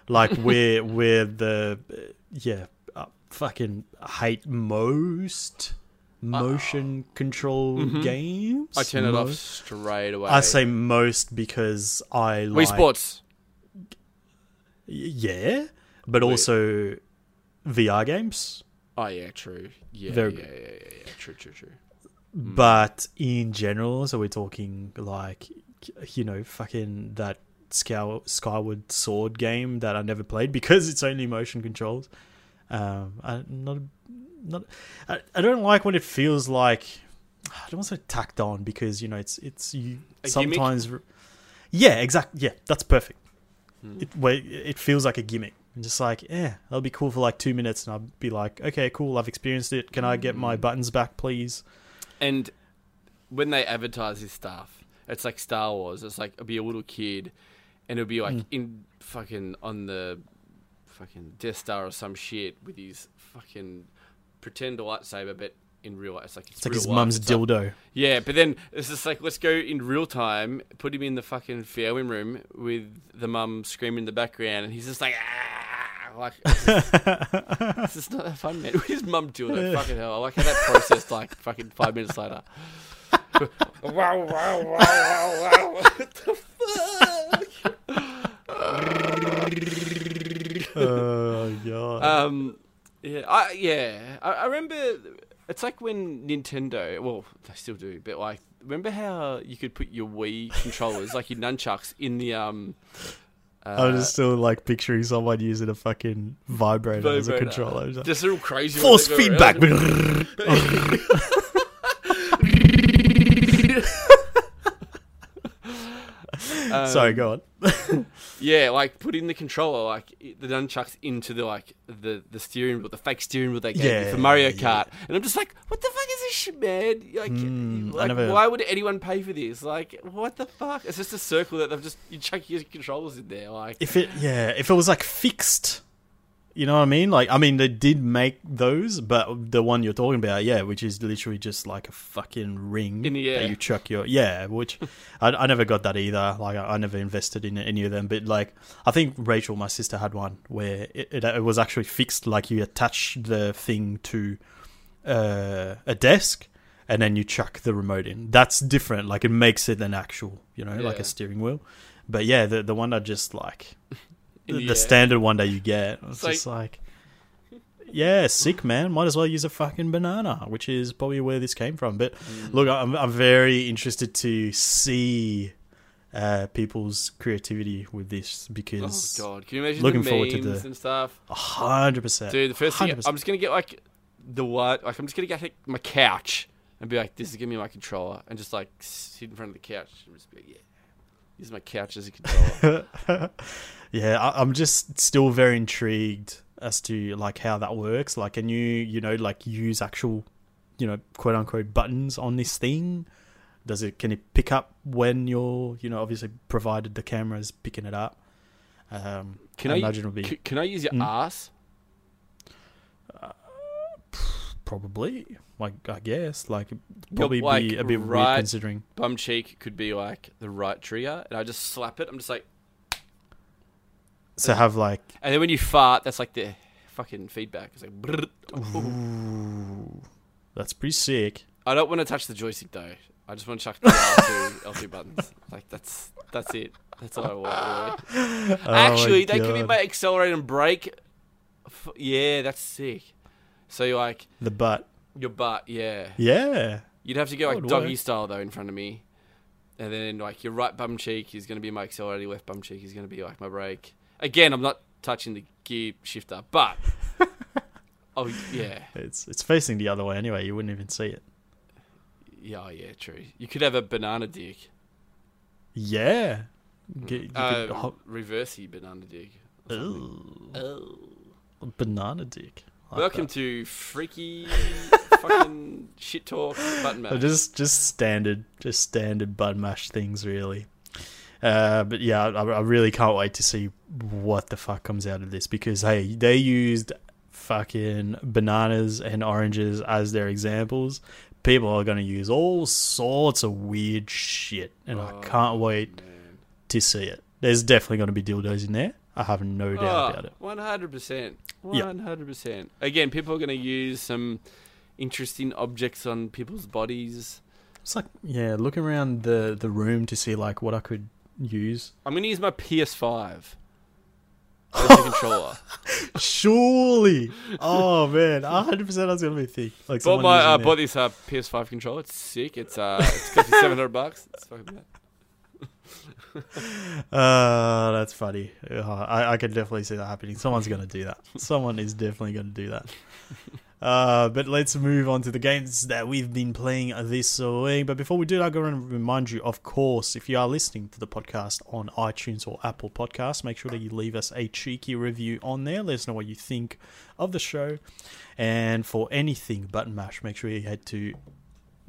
like <laughs> we're we're the uh, yeah uh, fucking hate most motion control Mhm. games. I turn it off straight away. I say most because I Wii like Sports. yeah, but also VR games. Oh yeah, true. Yeah, Very yeah, yeah, yeah, yeah. True, true, true. But in general, so we're talking like, you know, fucking that Scow- Skyward Sword game that I never played because it's only motion controls. Um, I not not. I, I don't like when it feels like I don't want to say tacked on because you know it's it's you A gimmick? sometimes. Yeah, exactly. Yeah, that's perfect. Hmm. It where it feels like a gimmick. And just like, yeah, that'll be cool for like two minutes, and I'll be like, okay, cool, I've experienced it. Can I get my Hmm. buttons back, please? And when they advertise this stuff, it's like Star Wars. It's like I'll be a little kid, and it'll be like Mm. in fucking on the fucking Death Star or some shit with his fucking pretend lightsaber, but in real life, it's like it's, It's like his life. mum's It's like- dildo. yeah, but then it's just like let's go in real time, put him in the fucking fairway room with the mum screaming in the background, and he's just like, ah, like it's just, <laughs> it's just not that fun, man. With <laughs> his mum dildo, fucking hell, I like how that processed like fucking five minutes later. <laughs> wow, wow, wow, wow, wow! What the fuck? oh god. Um, yeah, I yeah, I, I remember. It's like when Nintendo, well, they still do, but like, remember how you could put your Wii controllers, like your nunchucks, in the um. Uh, I'm just still like picturing someone using a fucking vibrator, as a controller. Like, just little crazy. Force ones that go feedback. <laughs> <laughs> <laughs> Um, Sorry, go on. <laughs> Yeah, like putting the controller, like the nunchucks into the like the the steering wheel, the fake steering wheel they gave Yeah, you for Mario yeah. Kart, and I'm just like, what the fuck is this shit, man? Like, Mm, like never- why would anyone pay for this? Like, what the fuck? It's just a circle that they've just you chuck your controllers in there, like. If it, yeah, if it was like fixed, you know what I mean? Like, I mean, they did make those, but the one you're talking about, yeah, which is literally just like a fucking ring In the air. that you chuck your, yeah, which <laughs> I, I never got that either. Like, I, I never invested in any of them, but like, I think Rachel, my sister, had one where it, it, it was actually fixed. Like, you attach the thing to uh, a desk. And then you chuck the remote in. That's different. Like it makes it an actual, you know, like a steering wheel. But yeah, the the one I just like the, the standard one that you get. It's It's just like, yeah, sick man. Might as well use a fucking banana, which is probably where this came from. But Mm. look, I'm I'm very interested to see uh, people's creativity with this because Oh god, can you imagine looking forward to the- and stuff? a hundred percent, Dude, the first thing 100%. I'm just gonna get like the what? Like I'm just gonna get like, my couch and be like, "This is gonna be my controller," and just like sit in front of the couch and just be like, "Yeah, use my couch as a controller." <laughs> yeah, I, I'm just still very intrigued as to like how that works. Like, can you you know like use actual you know quote unquote buttons on this thing? Does it can it pick up when you're you know obviously provided the camera's picking it up? Um, Can I I- imagine it'll be C- can I use your Mm. ass? probably like I guess like probably like, be a bit weird right- considering. Bum cheek could be like the right trigger, and I just slap it. I'm just like, To have like and then when you fart, that's like the fucking feedback. It's like, ooh, that's pretty sick. I don't want to touch the joystick though. I just want to chuck the L2, L2 buttons. Like that's that's it. That's all I want. really. <laughs> Oh Actually, they could be my accelerate and brake. F- Yeah, that's sick. So you're like the butt. your butt, yeah. Yeah. You'd have to go like doggy work. style though in front of me, and then like your right bum cheek is going to be my accelerator, left bum cheek is going to be like my brake. Again, I'm not touching the gear shifter, but <laughs> oh yeah, It's it's facing the other way anyway. You wouldn't even see it. yeah, oh, yeah, true. You could have a banana dick, Yeah. Get, you uh, could hop- reversey banana dick. Ooh, Oh. banana dick. Like Welcome that. to freaky <laughs> fucking shit talk button mash. Just just standard, just standard bud mash things, really. Uh, but yeah, I, I really can't wait to see what the fuck comes out of this because hey, they used fucking bananas and oranges as their examples. People are going to use all sorts of weird shit, and I Oh, can't wait man. to see it. There's definitely going to be dildos in there. I have no Oh, doubt about it. One hundred percent. One hundred percent. Again, people are going to use some interesting objects on people's bodies. It's like yeah, looking around the the room to see like what I could use. I'm going to use my PS5 as a <laughs> controller. Surely, oh man, hundred percent. I was gonna be thick. Like Bought my uh, bought this uh, PS5 controller. It's sick. It's uh, it's cost seven hundred bucks. It's fucking bad. <laughs> Uh, that's funny. Uh, I I can definitely see that happening. Someone's gonna do that. Someone is definitely gonna do that. <laughs> Uh, but let's move on to the games that we've been playing this week. But before we do that, I'm going to remind you, of course, if you are listening to the podcast on iTunes or Apple Podcasts, make sure that you leave us a cheeky review on there. Let us know what you think of the show. And for anything Button Mash, make sure you head to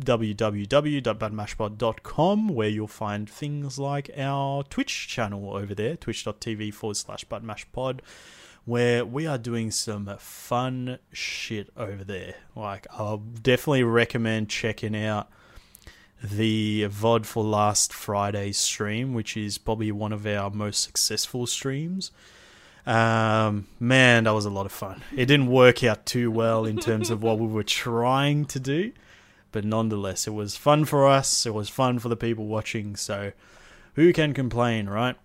www.buttonmashpod.com, where you'll find things like our Twitch channel over there, twitch.tv forward slash buttonmashpod, where we are doing some fun shit over there. Like, I'll definitely recommend checking out the VOD for last Friday's stream, which is probably one of our most successful streams. Um, man, that was a lot of fun. It didn't work out too well in terms of what we were trying to do, but nonetheless, it was fun for us. It was fun for the people watching. So, who can complain, right?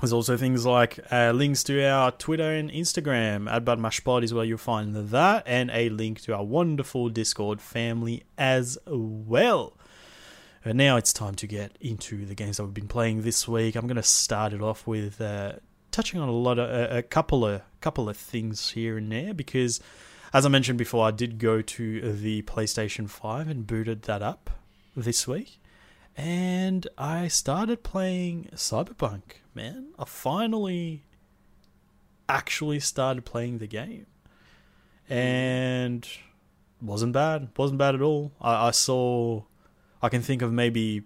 There's also things like uh, links to our Twitter and Instagram. At Mashpod is where you'll find that, and a link to our wonderful Discord family as well. Now it's time to get into the games that we've been playing this week. I'm going to start it off with uh, touching on a lot of a, a couple of couple of things here and there because, as I mentioned before, I did go to the PlayStation Five and booted that up this week, and I started playing Cyberpunk. Man, I finally actually started playing the game, and wasn't bad. wasn't bad at all. I, I saw, I can think of maybe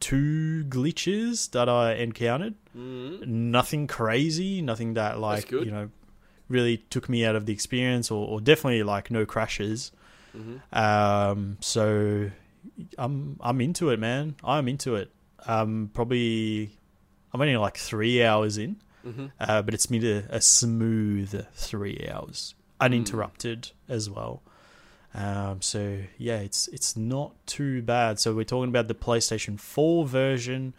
two glitches that I encountered. Mm. Nothing crazy, nothing that like you know really took me out of the experience, or, or definitely like no crashes. hmm Um, so I'm I'm into it, man. I'm into it. Um, probably I'm only like three hours in, hmm uh, but it's been a, a smooth three hours, uninterrupted as well. Um, so yeah, it's it's not too bad. So we're talking about the PlayStation 4 version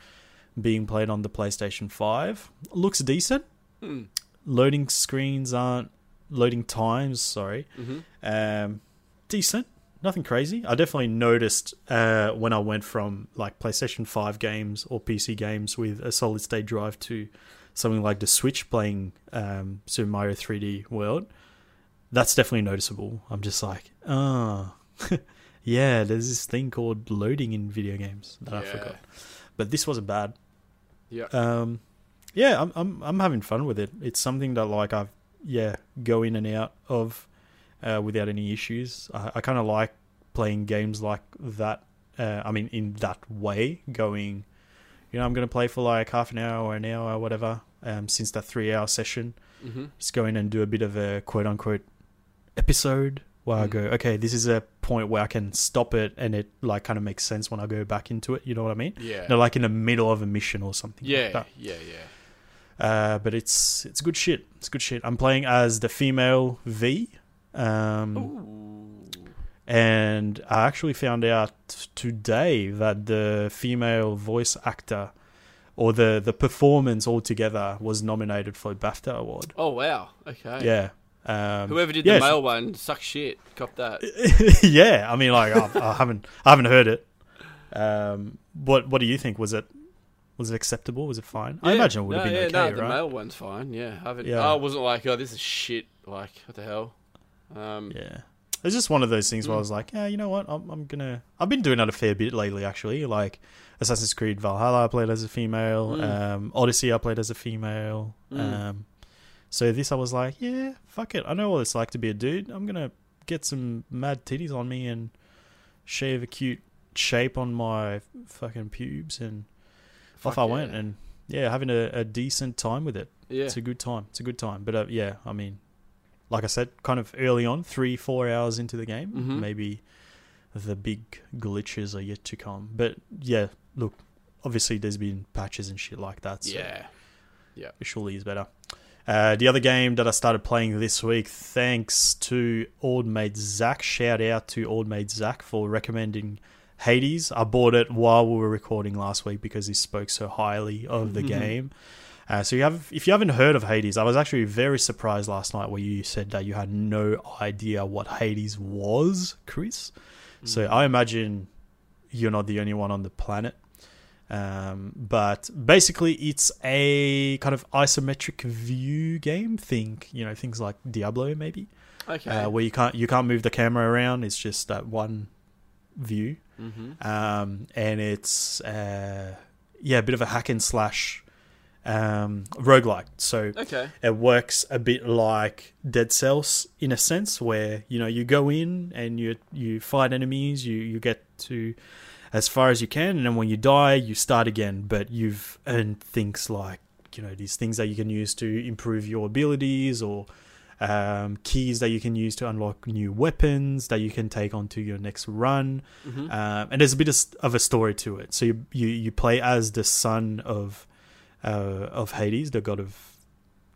being played on the PlayStation 5. Looks decent. Hmm. Loading screens aren't loading times. Sorry, hmm um, decent. Nothing crazy. I definitely noticed uh, when I went from like PlayStation 5 games or PC games with a solid state drive to something like the Switch playing um, Super Mario 3D World. That's definitely noticeable. I'm just like, oh, <laughs> yeah, there's this thing called loading in video games that I forgot. But this wasn't bad. Yeah. Um, yeah, I'm I'm I'm having fun with it. It's something that like I've yeah go in and out of uh, without any issues. I, I kind of like playing games like that. Uh, I mean, in that way, going. You know, I'm gonna play for like half an hour or an hour or whatever. Um, since that three hour session, hmm just go in and do a bit of a quote unquote episode where I Mm. go, okay, this is a point where I can stop it and it like kind of makes sense when I go back into it. You know what I mean? Yeah. No, like in the middle of a mission or something. like yeah. that. Yeah. Yeah. Uh, but it's it's good shit. It's good shit. I'm playing as the female V, um, and I actually found out today that the female voice actor or the the performance altogether was nominated for a BAFTA award. Oh wow. Okay. Yeah. Um, Whoever did yeah, the male one, suck shit. Cop that. <laughs> yeah, I mean, like I, I haven't I haven't heard it. Um, what what do you think? Was it was it acceptable? Was it fine? I imagine it would have been yeah, okay, no, the right? male one's fine. Yeah. I haven't. Yeah. I wasn't like, oh, this is shit. Like, what the hell? Um. Yeah. It's just one of those things where I Mm. was like, yeah, you know what? I'm, I'm gonna. I've been doing that a fair bit lately, actually. Like Assassin's Creed Valhalla, I played as a female. Mm. Um, Odyssey, I played as a female. Mm. Um, so this, I was like, yeah, fuck it. I know what it's like to be a dude. I'm gonna get some mad titties on me and shave a cute shape on my fucking pubes, and off fuck I yeah. went. And yeah, having a, a decent time with it. Yeah. It's a good time. It's a good time. But uh, yeah, I mean, like I said, kind of early on, three, four hours into the game, Mhm. maybe the big glitches are yet to come. But yeah, look, obviously there's been patches and shit like that. So yeah. it surely is better. Uh, the other game that I started playing this week, thanks to old mate Zach. Shout out to old mate Zach for recommending Hades. I bought it while we were recording last week because he spoke so highly of the Mhm. game. Uh, so you have, if you haven't heard of Hades, I was actually very surprised last night where you said that you had no idea what Hades was, Chris. So Mm. I imagine you're not the only one on the planet. Um, but basically, it's a kind of isometric view game. Think you know things like Diablo, maybe, Okay. uh, where you can't you can't move the camera around. It's just that one view, mm-hmm. um, and it's uh, yeah, a bit of a hack and slash um, roguelike. So Okay. it works a bit like Dead Cells in a sense, where you know you go in and you you fight enemies, you you get to as far as you can, and then when you die, you start again. But you've earned things like you know these things that you can use to improve your abilities or um, keys that you can use to unlock new weapons that you can take onto your next run. hmm Um, and there's a bit of, of a story to it. So you you, you play as the son of uh, of Hades, the god of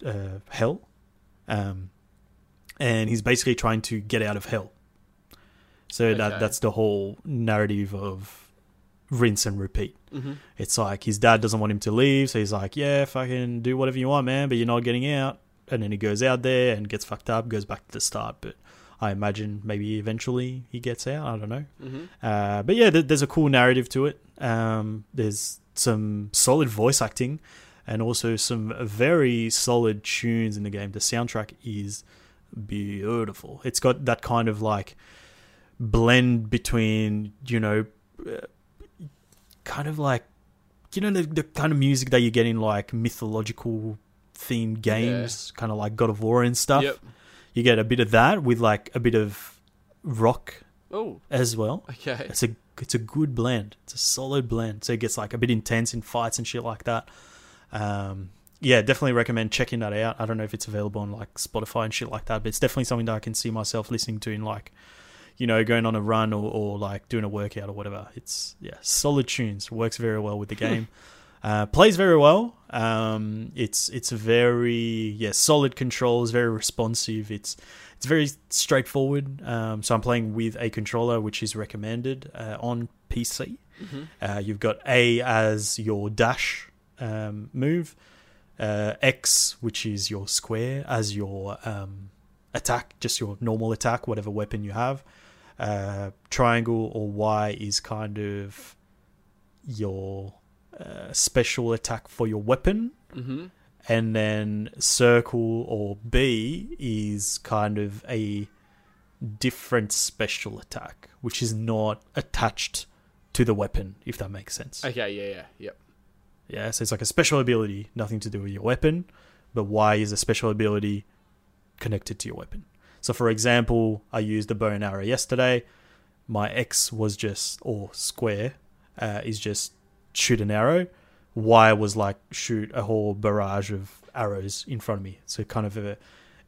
uh, hell, um, and he's basically trying to get out of hell. So that that's the whole narrative of rinse and repeat. hmm It's like his dad doesn't want him to leave, so he's like, "Yeah, fucking do whatever you want, man, but you're not getting out." And then he goes out there and gets fucked up, goes back to the start. But I imagine maybe eventually he gets out. I don't know. hmm Uh, but yeah, th- there's a cool narrative to it. Um, there's some solid voice acting and also some very solid tunes in the game. The soundtrack is beautiful. It's got that kind of like blend between, you know, uh, kind of like, you know, the, the kind of music that you get in like mythological themed games, kind of like God of War and stuff. Yep. You get a bit of that with like a bit of rock Oh. as well. Okay. It's a it's a good blend. It's a solid blend. So it gets like a bit intense in fights and shit like that. Um, yeah, definitely recommend checking that out. I don't know if it's available on like Spotify and shit like that, but it's definitely something that I can see myself listening to in like, you know, going on a run or, or like doing a workout or whatever. It's yeah, solid tunes. Works very well with the <laughs> game. uh, plays very well. Um, it's it's very yeah solid controls, very responsive. It's it's very straightforward. Um, so I'm playing with a controller, which is recommended uh, on PC. hmm Uh, you've got A as your dash um, move, uh, X, which is your square, as your um, attack, just your normal attack, whatever weapon you have. Uh, triangle or Y is kind of your uh, special attack for your weapon hmm and then circle or B is kind of a different special attack, which is not attached to the weapon, if that makes sense. Okay. Yeah. Yeah. Yep. Yeah, so it's like a special ability, nothing to do with your weapon, but Y is a special ability connected to your weapon. So, for example, I used the bow and arrow yesterday. My X was just, or square, uh, is just shoot an arrow. Y was like shoot a whole barrage of arrows in front of me. So, kind of a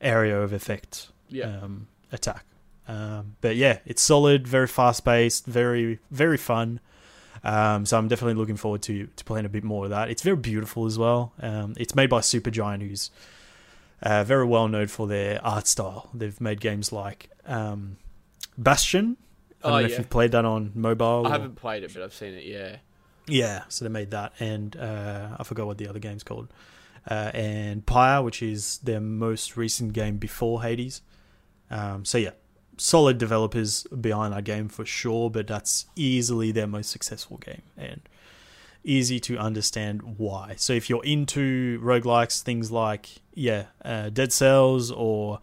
area of effect Yeah. um, attack. Um, but yeah, it's solid, very fast paced, very very fun. Um, so I'm definitely looking forward to to playing a bit more of that. It's very beautiful as well. Um, it's made by Supergiant, who's uh, very well known for their art style. They've made games like um, Bastion. I don't Oh, know if yeah. you've played that on mobile. I or- haven't played it, but I've seen it. Yeah. Yeah, so they made that, and uh, I forgot what the other game's called. Uh, and Pyre, which is their most recent game before Hades. Um, so yeah, solid developers behind that game for sure, but that's easily their most successful game and easy to understand why. So if you're into roguelikes, things like yeah, uh, Dead Cells or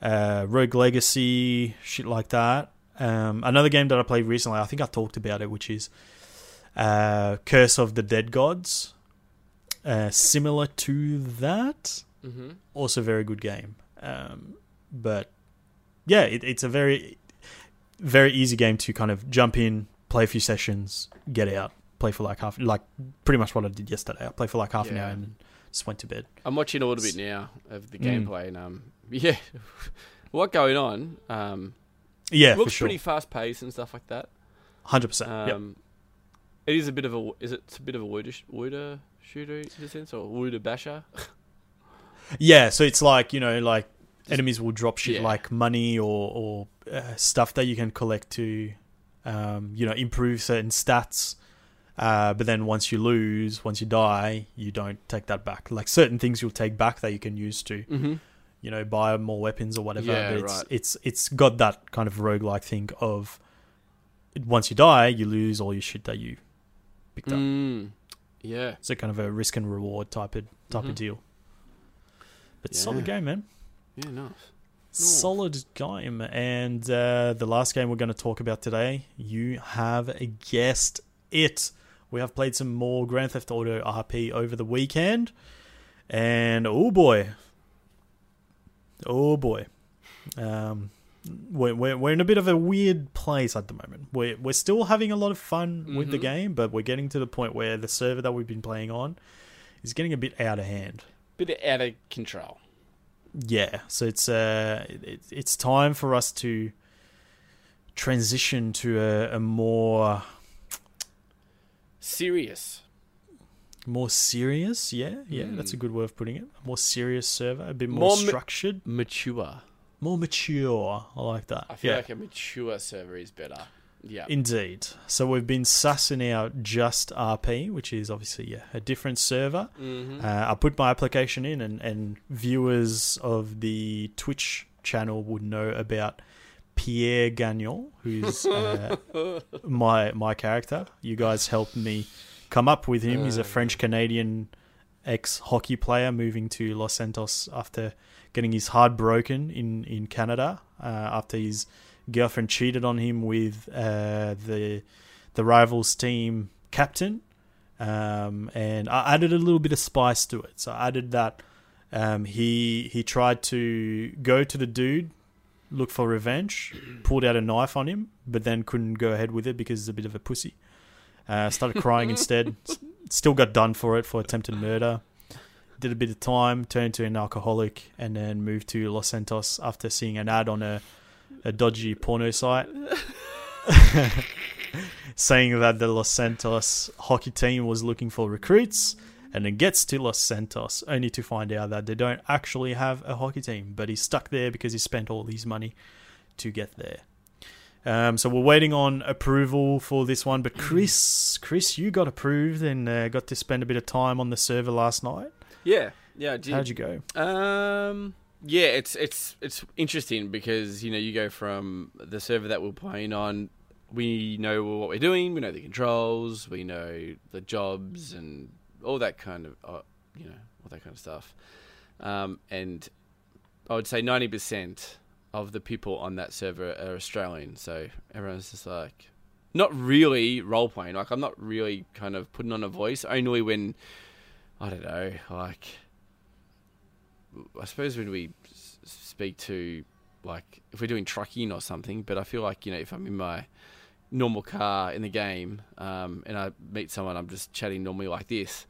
uh, Rogue Legacy, shit like that. Um, another game that I played recently, I think I talked about it, which is uh, Curse of the Dead Gods. Uh, similar to that, hmm also very good game. Um, but yeah, it, it's a very, very easy game to kind of jump in, play a few sessions, get out, play for like half, like pretty much what I did yesterday. I played for like half an hour and just went to bed. I'm watching a little bit now of the Mm. gameplay, and um, <laughs> yeah, what going on? Um, Yeah, looks for sure, pretty fast paced and stuff like that. hundred percent. Yep. It is a bit of a is it a bit of a looter, looter shooter in a sense, or looter basher? Yeah, so it's like you know, like Just- enemies will drop shit yeah. like money or or uh, stuff that you can collect to, um, you know, improve certain stats. Uh, but then once you lose, once you die, you don't take that back. Like certain things you'll take back that you can use to, Mm-hmm. you know, buy more weapons or whatever. Yeah, but it's, right. it's it's got that kind of roguelike thing of once you die, you lose all your shit that you picked up. Mm. Yeah. So kind of a risk and reward type of type Mhm. of deal. But Yeah. solid game, man. Yeah. Nice. Solid game. And uh, the last game we're going to talk about today, you have guessed it. we have played some more Grand Theft Auto RP over the weekend, and oh boy, oh boy, um, we're, we're we're in a bit of a weird place at the moment. We're we're still having a lot of fun with the Mhm. game, but we're getting to the point where the server that we've been playing on is getting a bit out of hand. Bit out of control. Yeah, so it's uh, it, it's time for us to transition to a, a more Serious. more serious. Yeah, yeah, Mm. that's a good way of putting it. A more serious server, a bit more, More ma- structured, Mature. More mature. I like that. I feel yeah, like a mature server is better. Yeah. indeed. So we've been sussing out just RP, which is obviously yeah, a different server. mm-hmm. Uh, I put my application in, and, and viewers of the Twitch channel would know about Pierre Gagnon, who's uh, <laughs> my my character. You guys helped me come up with him. He's a Uh. French Canadian ex hockey player moving to Los Santos after getting his heart broken in in Canada uh, after his girlfriend cheated on him with uh, the the rivals team captain. Um, and I added a little bit of spice to it. So I added that um, he he tried to go to the dude, look for revenge, pulled out a knife on him, but then couldn't go ahead with it because he's a bit of a pussy. Uh, started crying <laughs> instead. Still got done for it for attempted murder. Did a bit of time, turned into an alcoholic, and then moved to Los Santos after seeing an ad on a, a dodgy porno site <laughs> saying that the Los Santos hockey team was looking for recruits, and then gets to Los Santos only to find out that they don't actually have a hockey team, but he's stuck there because he spent all his money to get there. Um, so we're waiting on approval for this one, but Chris, Chris, you got approved and uh, got to spend a bit of time on the server last night. Yeah. Yeah, did. How'd you go? Um, yeah, it's it's it's interesting because you know you go from the server that we're playing on. We know what we're doing. We know the controls. We know the jobs and all that kind of uh, you know all that kind of stuff. Um, and I would say ninety percent of the people on that server are Australian. So everyone's just like not really role playing. Like I'm not really kind of putting on a voice. Only when I don't know, like I suppose when we speak to like if we're doing trucking or something, but I feel like you know if I'm in my normal car in the game um, and I meet someone, I'm just chatting normally like this.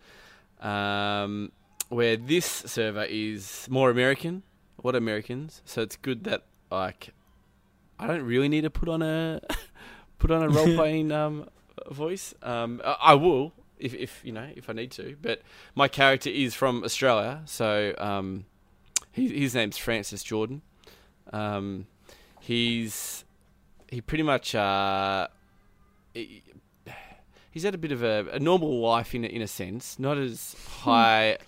Um, where this server is more American, what Americans, so it's good that like I don't really need to put on a <laughs> put on a role playing <laughs> um, voice. Um, I, I will if if you know if I need to, but my character is from Australia, so um, he, his name's Francis Jordan. Um, he's he pretty much uh, he- he's had a bit of a, a normal life in a, in a sense, not as high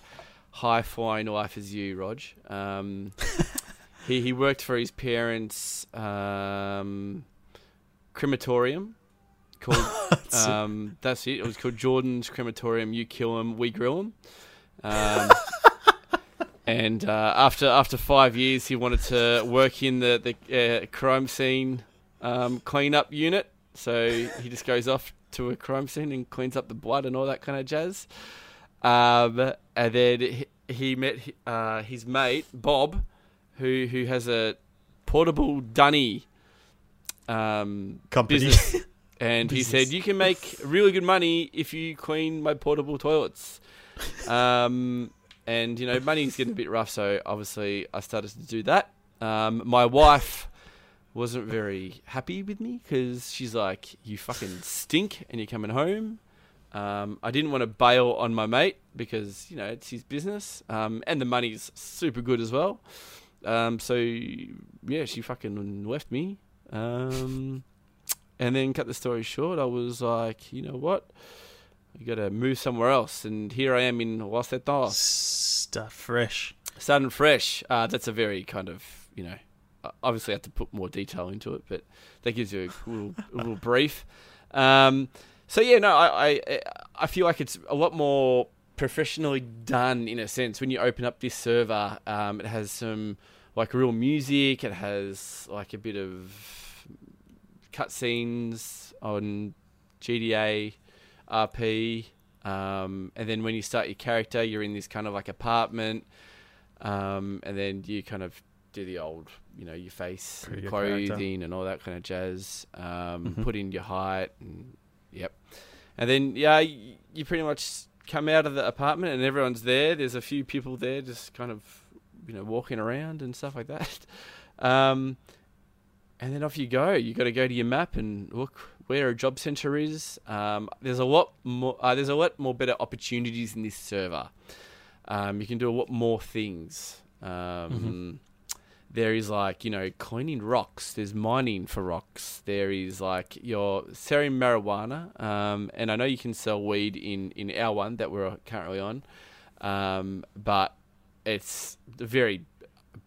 high flying life as you, Rog. Um, <laughs> he he worked for his parents' um, crematorium called <laughs> That's it. um, that's it. It was called Jordan's Crematorium. You kill him, we grill him. Um, <laughs> and uh, after after five years, he wanted to work in the the uh, crime scene um, cleanup unit. So he just goes off to a crime scene and cleans up the blood and all that kind of jazz. Um, and then he, he met uh, his mate Bob, who who has a portable dunny um, Company. business. And he said, "You can make really good money if you clean my portable toilets." Um, and you know, money's getting a bit rough, so obviously I started to do that. Um, my wife wasn't very happy with me because she's like, "You fucking stink, and you're coming home." Um, I didn't want to bail on my mate because you know it's his business, um, and the money's super good as well. Um, so yeah, she fucking left me. Um, and then cut the story short, I was like, you know what? You got to move somewhere else, and here I am in Santos, Start fresh. starting fresh. Uh, that's a very kind of you know, obviously I have to put more detail into it, but that gives you a little, a little <laughs> brief. Um, so yeah, no, I, I I feel like it's a lot more professionally done in a sense when you open up this server. Um, it has some like real music. It has like a bit of cutscenes on GTA RP. Um, and then when you start your character, you're in this kind of like apartment. Um, and then you kind of do the old, you know, your face, your clothing, character. and all that kind of jazz. Um, Mhm. Put in your height, and yep. And then yeah, you pretty much come out of the apartment, and everyone's there. There's a few people there, just kind of, you know, walking around and stuff like that. <laughs> Um, and then off you go. You got to go to your map and look where a job center is. Um, there's a lot more. Uh, there's a lot more better opportunities in this server. Um, you can do a lot more things. Um, There is like you know cleaning rocks. There's mining for rocks. There is like you're selling marijuana. Um, and I know you can sell weed in in our one that we're currently on, um, but it's very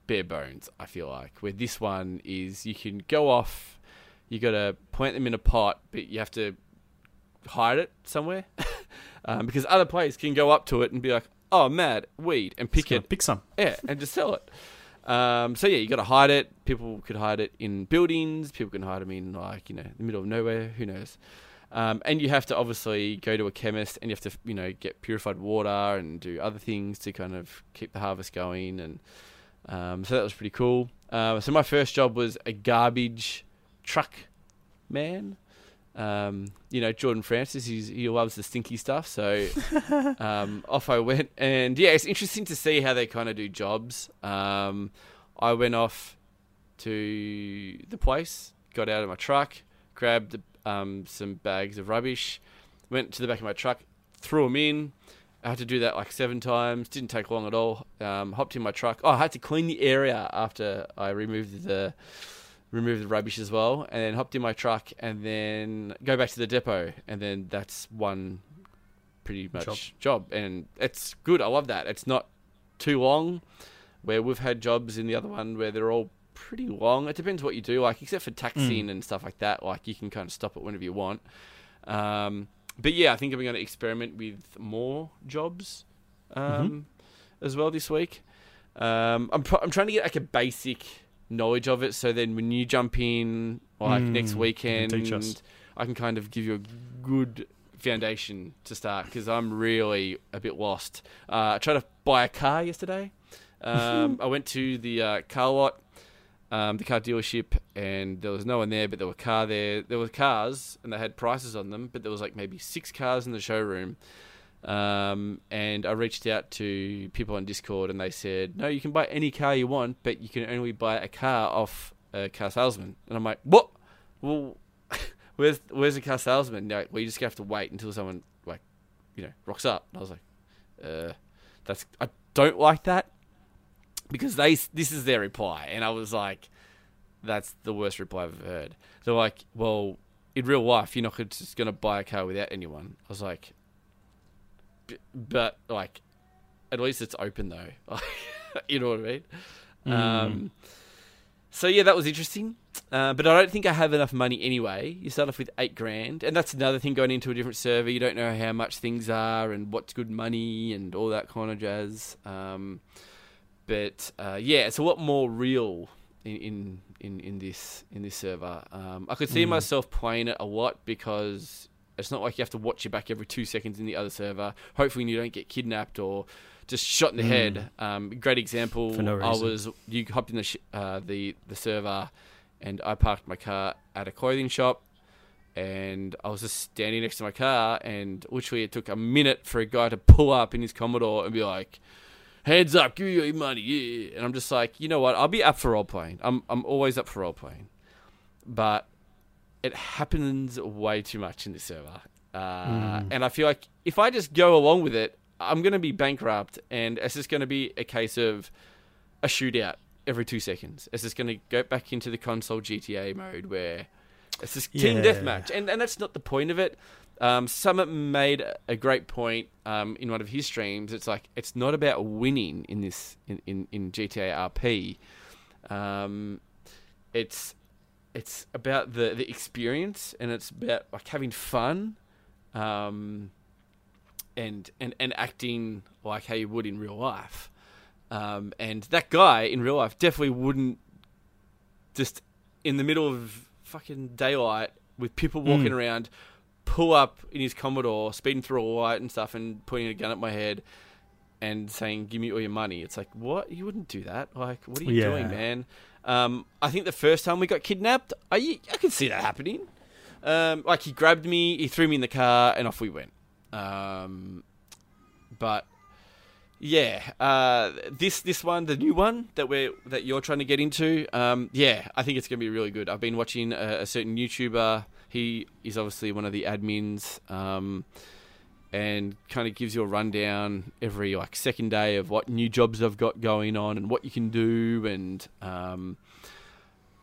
bare bones. I feel like where this one is, you can go off. You got to plant them in a pot, but you have to hide it somewhere <laughs> um, because other players can go up to it and be like, "Oh, mad weed," and pick it, Pick some. yeah, and just sell it. Um, so yeah, you got to hide it. People could hide it in buildings. People can hide them in like you know the middle of nowhere. Who knows? Um, and you have to obviously go to a chemist and you have to you know get purified water and do other things to kind of keep the harvest going. And um, so that was pretty cool. Uh, so my first job was a garbage truck man. Um, you know Jordan Francis, he's, he loves the stinky stuff. So <laughs> um, off I went, and yeah, it's interesting to see how they kind of do jobs. Um, I went off to the place, got out of my truck, grabbed um, some bags of rubbish, went to the back of my truck, threw them in. I had to do that like seven times. Didn't take long at all. Um, hopped in my truck. Oh, I had to clean the area after I removed the removed the rubbish as well, and then hopped in my truck, and then go back to the depot, and then that's one pretty much Job. job, and it's good. I love that. It's not too long. Where we've had jobs in the other one where they're all pretty long. It depends what you do, like except for taxiing and stuff like that. Like you can kind of stop it whenever you want. Um, but yeah, I think I'm going to experiment with more jobs um, as well this week. Um, I'm pro- I'm trying to get like a basic knowledge of it, so then when you jump in, like Mm, next weekend. I can kind of give you a good foundation to start because I'm really a bit lost. Uh, I tried to buy a car yesterday. <laughs> Um, I went to the uh, car lot, um, the car dealership, and there was no one there, but there were car there. There were cars, and they had prices on them, but there was like maybe six cars in the showroom. Um, and I reached out to people on Discord, and they said, "No, you can buy any car you want, but you can only buy a car off a car salesman." And I'm like, "What? Well, <laughs> where's where's the car salesman?" Like, "Well, you just have to wait until someone like, you know, rocks up." And I was like, "Uh, that's I don't like that." Because they this is their reply, and I was like, "That's the worst reply I've ever heard." They're like, "Well, in real life, you're not just going to buy a car without anyone." I was like, "But like, at least it's open though." <laughs> you know what I mean? Mm. Um, so yeah, that was interesting. Uh, but I don't think I have enough money anyway. You start off with eight grand, and that's another thing going into a different server. You don't know how much things are and what's good money and all that kind of jazz. Um, but uh, yeah, it's a lot more real in in, in, in this in this server. Um, I could see Mm. myself playing it a lot because it's not like you have to watch your back every two seconds in the other server. Hopefully, you don't get kidnapped or just shot in the Mm. head. Um, great example. For no I was you hopped in the sh- uh, the the server, and I parked my car at a clothing shop, and I was just standing next to my car, and literally it took a minute for a guy to pull up in his Commodore and be like, "Hands up, give me your money," yeah. And I'm just like, you know what? I'll be up for role playing. I'm I'm always up for role playing, but it happens way too much in this server. Uh, Mm. And I feel like if I just go along with it, I'm going to be bankrupt, and it's just going to be a case of a shootout every two seconds. It's just going to go back into the console GTA mode where it's just team Yeah. deathmatch, and and that's not the point of it. Um, Summit made a great point um, in one of his streams. It's like it's not about winning in this in, in, in GTA RP. Um, it's it's about the, the experience and it's about like having fun um, and, and and acting like how you would in real life. Um, and that guy in real life definitely wouldn't just in the middle of fucking daylight with people walking Mm. around pull up in his Commodore, speeding through a light and stuff, and putting a gun at my head and saying, "Give me all your money." It's like, what? You wouldn't do that. Like, what are you Yeah. doing, man? Um, I think the first time we got kidnapped, I I could see that happening. Um, like he grabbed me, he threw me in the car, and off we went. Um, but yeah, uh, this this one, the new one that we're that you're trying to get into, um, yeah, I think it's gonna be really good. I've been watching a, a certain YouTuber. He is obviously one of the admins, um, and kind of gives you a rundown every like second day of what new jobs I've got going on and what you can do, and um,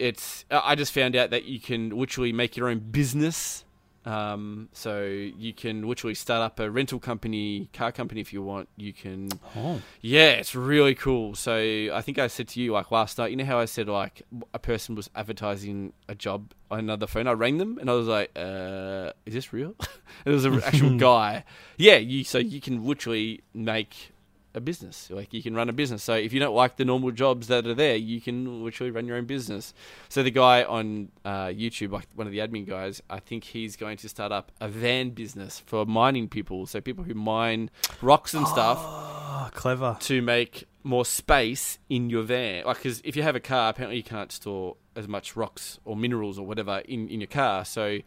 it's. I just found out that you can literally make your own business. Um, so you can literally start up a rental company, car company if you want. You can Oh. yeah, it's really cool. So I think I said to you like last night. You know how I said like a person was advertising a job on another phone. I rang them and I was like, uh, "Is this real?" <laughs> it was an actual <laughs> guy. Yeah, you. So you can literally make a business. Like you can run a business. So if you don't like the normal jobs that are there, you can literally run your own business. So the guy on uh, YouTube, like one of the admin guys, I think he's going to start up a van business for mining people. So people who mine rocks and stuff Oh, clever. to make more space in your van. Like, because if you have a car, apparently you can't store as much rocks or minerals or whatever in, in your car. So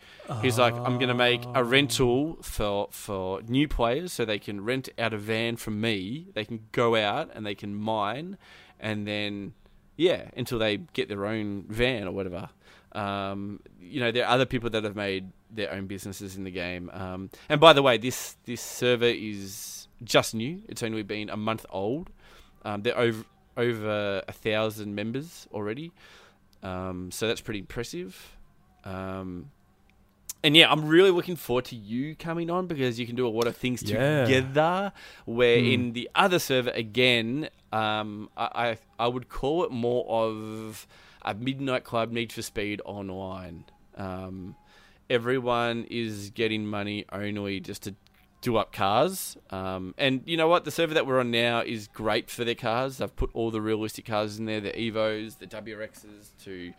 he's like, I'm going to make a rental for for new players, so they can rent out a van from me. They can go out and they can mine, and then yeah, until they get their own van or whatever. Um, you know, there are other people that have made their own businesses in the game. Um, and by the way, this this server is just new. It's only been a month old. Um, they're over over a thousand members already, um, so that's pretty impressive. Um, and yeah, I'm really looking forward to you coming on because you can do a lot of things Yeah. together. Where Hmm. in the other server, again, um, I, I I would call it more of a midnight club Need for Speed online. Um, everyone is getting money only just to do up cars. Um, and you know what? The server that we're on now is great for their cars. They've put all the realistic cars in there the Evos, the WRXs, to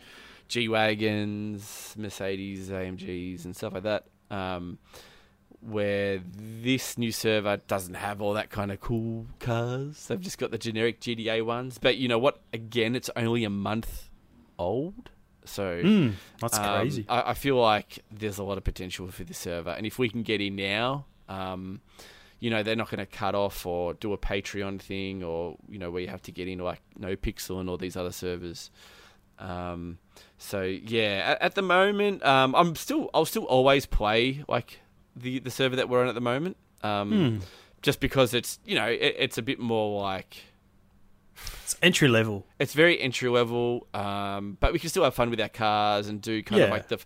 G Wagons, Mercedes, AMGs, and stuff like that. Um, where this new server doesn't have all that kind of cool cars. They've just got the generic GTA ones. But you know what? Again, it's only a month old. So Mm, that's um, crazy. I, I feel like there's a lot of potential for this server, and if we can get in now, um, you know, they're not going to cut off or do a Patreon thing, or you know, where you have to get in like NoPixel and all these other servers. Um, so yeah, at, at the moment, um, I'm still, I'll still always play like the the server that we're on at the moment, um, Hmm. just because it's you know, it, it's a bit more like It's entry level. it's very entry level, um, but we can still have fun with our cars and do kind of like the,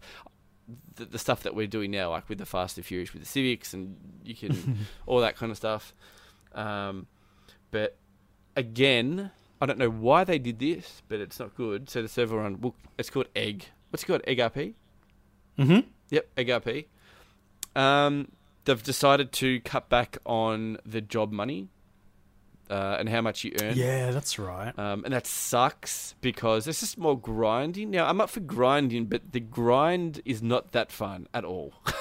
the the stuff that we're doing now, like with the Fast and Furious, with the Civics, and you can <laughs> all that kind of stuff. Um, but again, I don't know why they did this, but it's not good. So the server run, well, it's called Egg. What's it called? Egg RP. Mm-hmm. Yep, Egg RP. Um, they've decided to cut back on the job money uh, and how much you earn. Yeah, that's right. Um, and that sucks because it's just more grinding. Now, I'm up for grinding, but the grind is not that fun at all. <laughs>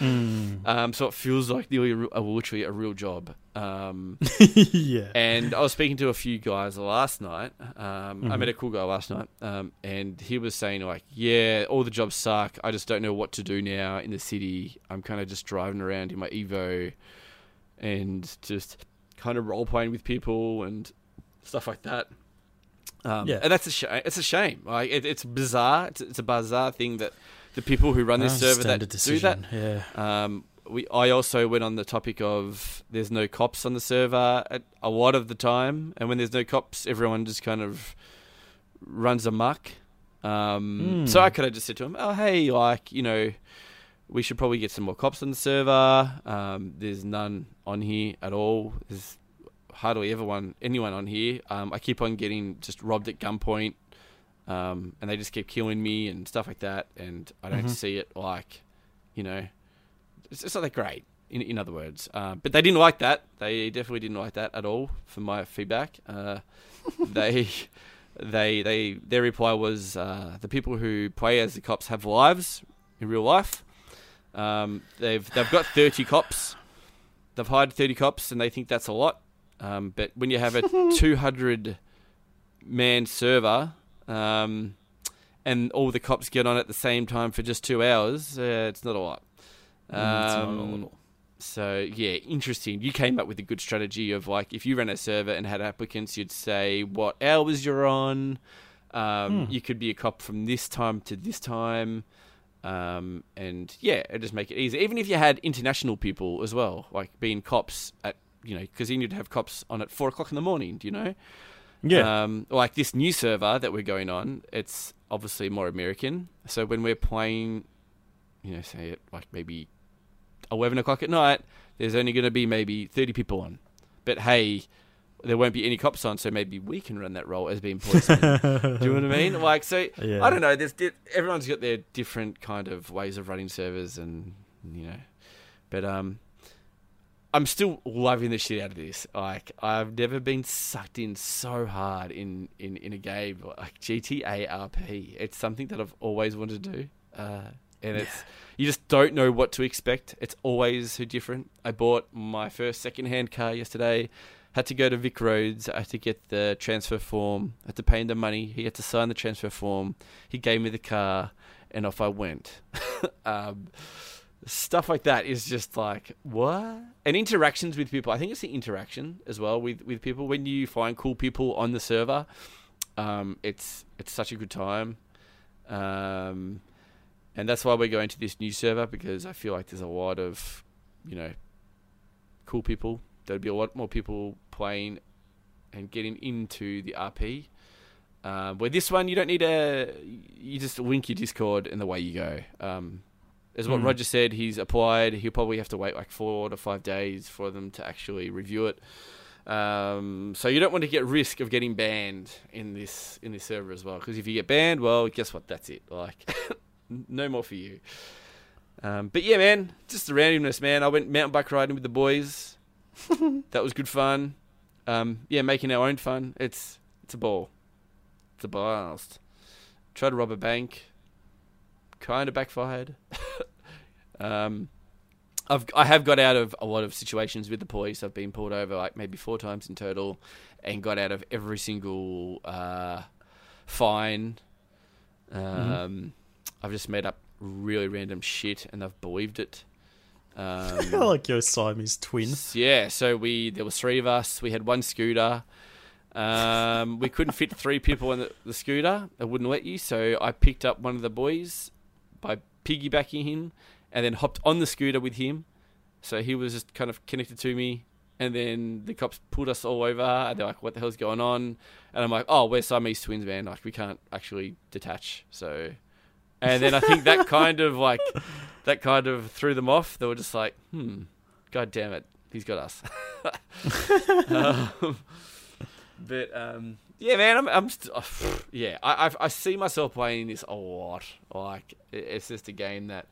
Mm. Um, so it feels like a, literally a real job. Um, <laughs> yeah. and I was speaking to a few guys last night. Um, I Mhm. met a cool guy last night, um, and he was saying like, "Yeah, all the jobs suck. I just don't know what to do now in the city. I'm kind of just driving around in my Evo, and just kind of role playing with people and stuff like that." Um, Yeah. and that's a shame. It's a shame. Like it, it's bizarre. It's, it's a bizarre thing that the people who run this server that Standard do that. Yeah. um, we I also went on the topic of there's no cops on the server at a lot of the time, and when there's no cops, everyone just kind of runs amok. Um, Hmm. So I could have just said to him, "Oh, hey, like you know, we should probably get some more cops on the server. Um, there's none on here at all. There's hardly ever one anyone on here. Um, I keep on getting just robbed at gunpoint." Um, and they just keep killing me and stuff like that, and I don't Mhm. see it like, you know, it's, it's not that great. In, in other words, uh, but they didn't like that. They definitely didn't like that at all. From my feedback, uh, <laughs> they, they, they, their reply was uh, the people who play as the cops have lives in real life, Um, they've they've got thirty cops. They've hired thirty cops, and they think that's a lot. Um, but when you have a <laughs> two hundred man server, um, and all the cops get on at the same time for just two hours, uh, it's not a lot. Mm, it's not a Um, so yeah, interesting. You came up with a good strategy of like if you ran a server and had applicants, you'd say what hours you're on. Um, Hmm. You could be a cop from this time to this time, um, and yeah, it just make it easy. Even if you had international people as well, like being cops at you know, because you need to have cops on at four o'clock in the morning. Do you know? Yeah. Um, like this new server that we're going on, it's obviously more American. So when we're playing, you know, say at like maybe eleven o'clock at night, there's only going to be maybe thirty people on. But hey, there won't be any cops on, so maybe we can run that role as being policemen. Do you know what I <laughs> mean? Like, so Yeah. I don't know. There's di- everyone's got their different kind of ways of running servers, and you know, but um, I'm still loving the shit out of this. Like, I've never been sucked in so hard in in in a game like GTA RP. It's something that I've always wanted to do, uh, and it's you just don't know what to expect. It's always so different. I bought my first second-hand car yesterday. Had to go to VicRoads. I had to get the transfer form. I had to pay him the money. He had to sign the transfer form. He gave me the car, and off I went. <laughs> um, stuff like that is just like what? And interactions with people. I think it's the interaction as well with with people. When you find cool people on the server, um, it's it's such a good time. Um, and that's why we're going to this new server because I feel like there's a lot of, you know, cool people. There'll be a lot more people playing and getting into the RP. Um, where this one, you don't need a, you just link your Discord and the way you go. Um, as what Mm. Roger said, he's applied. He'll probably have to wait like four to five days for them to actually review it. Um, so you don't want to get risk of getting banned in this in this server as well. Because if you get banned, well, guess what? That's it. Like, <laughs> no more for you. Um, but yeah, man, just the randomness, man. I went mountain bike riding with the boys. <laughs> that was good fun. Um, yeah, making our own fun. It's it's a ball. It's a blast. Tried to rob a bank. Kind of backfired. <laughs> um, I've I have got out of a lot of situations with the police. I've been pulled over like maybe four times in total, and got out of every single uh, fine. Um, I've just made up really random shit, and they've believed it. Um, <laughs> I like your Siamese twin. yeah, so we there was three of us. We had one scooter. Um, we couldn't fit three people in the, the scooter. It wouldn't let you. So I picked up one of the boys by piggybacking him, and then hopped on the scooter with him. So he was just kind of connected to me. And then the cops pulled us all over. And they're like, "What the hell's going on?" And I'm like, "Oh, we're Siamese twins, man. Like we can't actually detach." So, and then I think that <laughs> kind of like that kind of threw them off. They were just like, "Hmm, god damn it, he's got us." <laughs> um, but um, yeah, man, I'm, I'm st- oh, yeah, I, I I see myself playing this a lot. Like it's just a game that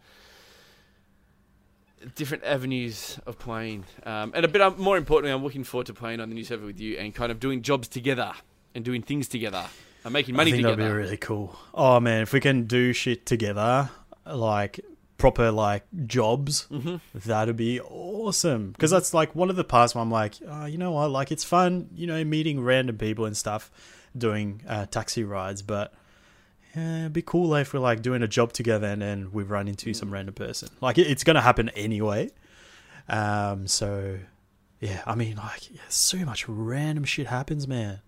different avenues of playing, um, and a bit um, more importantly, I'm looking forward to playing on the new server with you and kind of doing jobs together and doing things together and making money I think together. that'd be really cool. Oh man, if we can do shit together, like proper like jobs, hmm that'd be awesome. Because that's like one of the parts where I'm like, oh, you know what? Like it's fun, you know, meeting random people and stuff, doing uh, taxi rides. But yeah, it'd be cool if we're like doing a job together and then we run into some random person. Like it, it's gonna happen anyway. Um, so yeah, I mean, like yeah, so much random shit happens, man.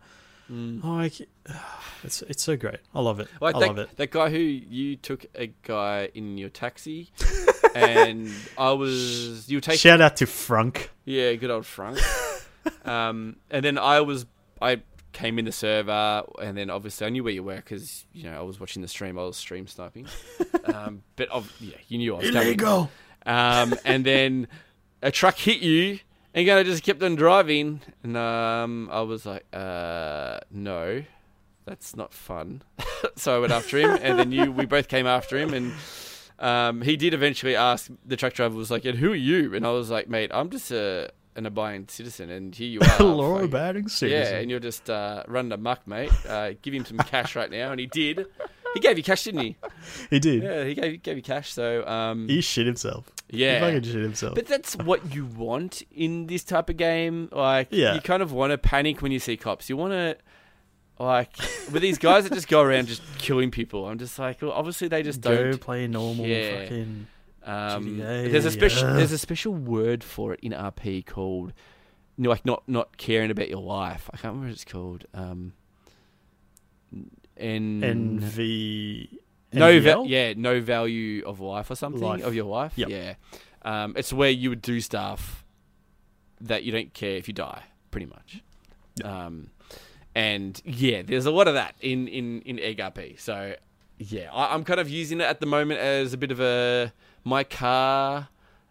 Mm. Like <sighs> it's it's so great. I love it. Like I that, love it. that guy who you took a guy in your taxi, <laughs> and I was you were taking Shout out to Frank. yeah, good old Frank. <laughs> um, and then I was I came in the server, and then obviously I knew where you were because you know I was watching the stream. I was stream sniping, <laughs> um, but of, yeah, you knew I was coming. Illegal. Um, and then a truck hit you, and kind of just kept on driving. And um, I was like, uh, no, that's not fun. <laughs> so I went after him, and then you, we both came after him, and um, he did eventually ask the truck driver was like, "And who are you?" And I was like, "Mate, I'm just a an abiding citizen, and here you <laughs> are." Law Fuck. abiding Yeah, citizen. and you're just uh, running amok, mate. Uh, give him some cash right now, and he did. He gave you cash, didn't he? <laughs> He did. Yeah, he gave gave you cash. So um, He shit himself. Yeah, he fucking shit himself. But that's what you want in this type of game. Like, Yeah. you kind of want to panic when you see cops. You want to, like, with these guys that just go around just killing people. I'm just like, well, obviously they just Go don't. play normal Yeah. fucking. Um, GTA, there's a special yeah. there's a special word for it in RP called, like not not caring about your life. I can't remember what it's called. Um, N NV. no, va- yeah, no value of life or something Life. of your life. Yep. Yeah, um, it's where you would do stuff that you don't care if you die, pretty much. Yep. Um, and yeah, there's a lot of that in in in Egg RP. So yeah, I, I'm kind of using it at the moment as a bit of a my car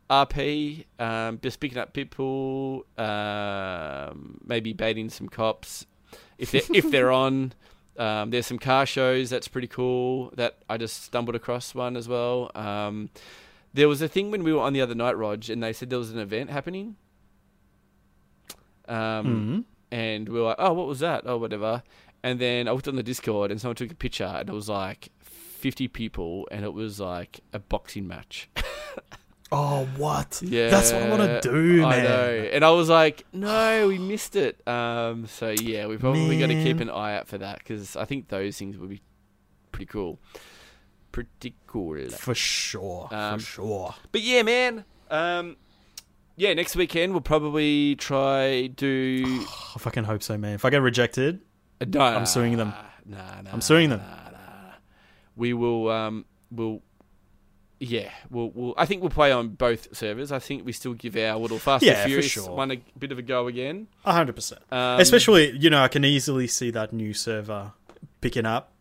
RP, um, just picking up people, um, maybe baiting some cops if they're if they're <laughs> on. Um, there's some car shows that's pretty cool that I just stumbled across one as well. Um, there was a thing when we were on the other night, Rog, and they said there was an event happening. Um, Mhm. and we were like, oh, what was that? Oh, whatever. And then I looked on the Discord and someone took a picture and it was like 50 people and it was like a boxing match. <laughs> Oh, what? Yeah. That's what I want to do, man. I know. And I was like, no, we missed it. Um, so yeah, we probably got to keep an eye out for that because I think those things would be pretty cool. Pretty cool. For sure. Um, for sure. But yeah, man. Um, yeah, next weekend we'll probably try do. <sighs> I fucking hope so, man. If I get rejected, Uh, no, I'm suing them. Nah, nah, I'm suing them. Nah, nah. We will. Um, we'll. Yeah, we'll, we'll. I think we'll play on both servers. I think we still give our little Fast Yeah, and Furious sure. one a bit of a go again. hundred percent. Um, Especially, you know, I can easily see that new server picking up,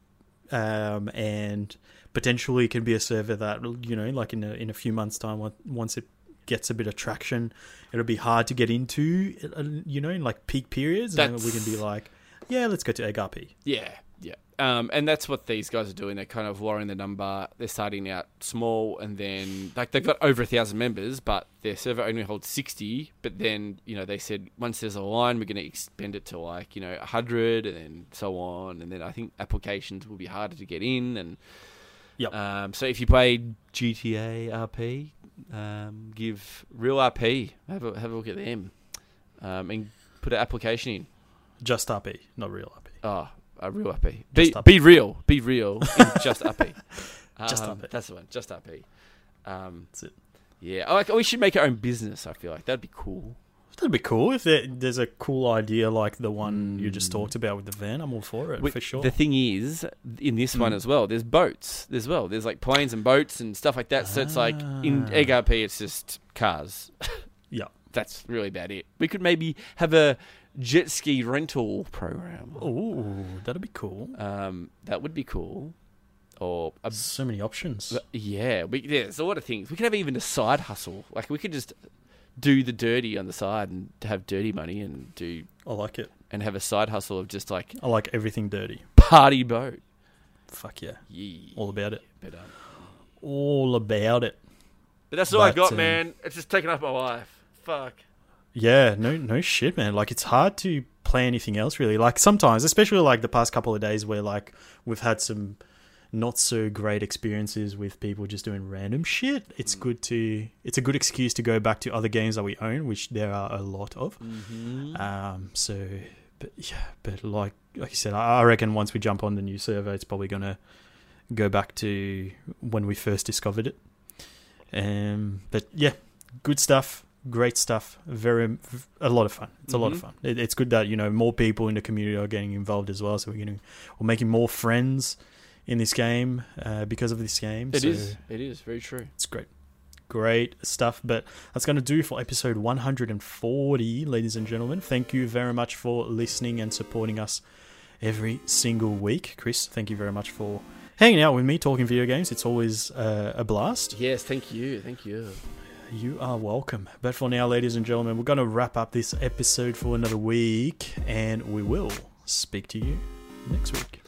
um, and potentially can be a server that you know, like in a in a few months' time, once it gets a bit of traction, it'll be hard to get into, uh, you know, in like peak periods, and we can be like, yeah, let's go to Egg RP. Yeah, yeah. Um, and that's what these guys are doing. They're kind of lowering the number. They're starting out small, and then like they've got over a thousand members, but their server only holds sixty. But then you know they said once there's a line, we're going to expand it to like you know hundred, and then so on. And then I think applications will be harder to get in. And Yep. um, so if you play GTA RP, um, give real RP have a have a look at them, um, and put an application in. Just RP, not real RP. Oh, a real RP. Be, Just RP. be real. Be real. <laughs> just RP. <laughs> Just Um, RP. That's the one. Just RP. Um, That's it. yeah. Like, we should make our own business. I feel like that'd be cool. That'd be cool if there, there's a cool idea like the one you just Mm. talked about with the van. I'm all for it Wait, for sure. The thing is, in this one Mm. as well, there's boats as well. There's like planes and boats and stuff like that. So it's like in Ah. Egg RP, it's just cars. <laughs> yeah. That's really about it. We could maybe have a jet ski rental program. Oh, that'd be cool. Um, that would be cool. Or a So many options. Yeah, we, there's a lot of things. We could have even a side hustle. Like we could just do the dirty on the side and have dirty money and do I like it. and have a side hustle of just like I like everything dirty. party boat. Fuck yeah. Yeah, All about it. but, um, All about it. but that's all I got, um, man. It's just taking up my life. Fuck. Yeah, no no shit, man. Like it's hard to play anything else really. Like sometimes, especially like the past couple of days where like we've had some not so great experiences with people just doing random shit. It's Mm. good to it's a good excuse to go back to other games that we own, which there are a lot of. Mm-hmm. Um, so, but yeah, but like like you said, I I reckon once we jump on the new server, it's probably gonna go back to when we first discovered it. Um, but yeah, good stuff, great stuff, very a lot of fun. It's a lot of Mhm. fun. It, it's good that you know more people in the community are getting involved as well. So we're getting we're making more friends in this game uh, because of this game. It so is. It is very true. it's great. Great stuff. But that's going to do for episode 140, ladies and gentlemen. Thank you very much for listening and supporting us every single week. Chris, thank you very much for hanging out with me, talking video games. It's always uh, a blast. Yes, thank you. Thank you. You are welcome. But for now, ladies and gentlemen, we're going to wrap up this episode for another week, and we will speak to you next week.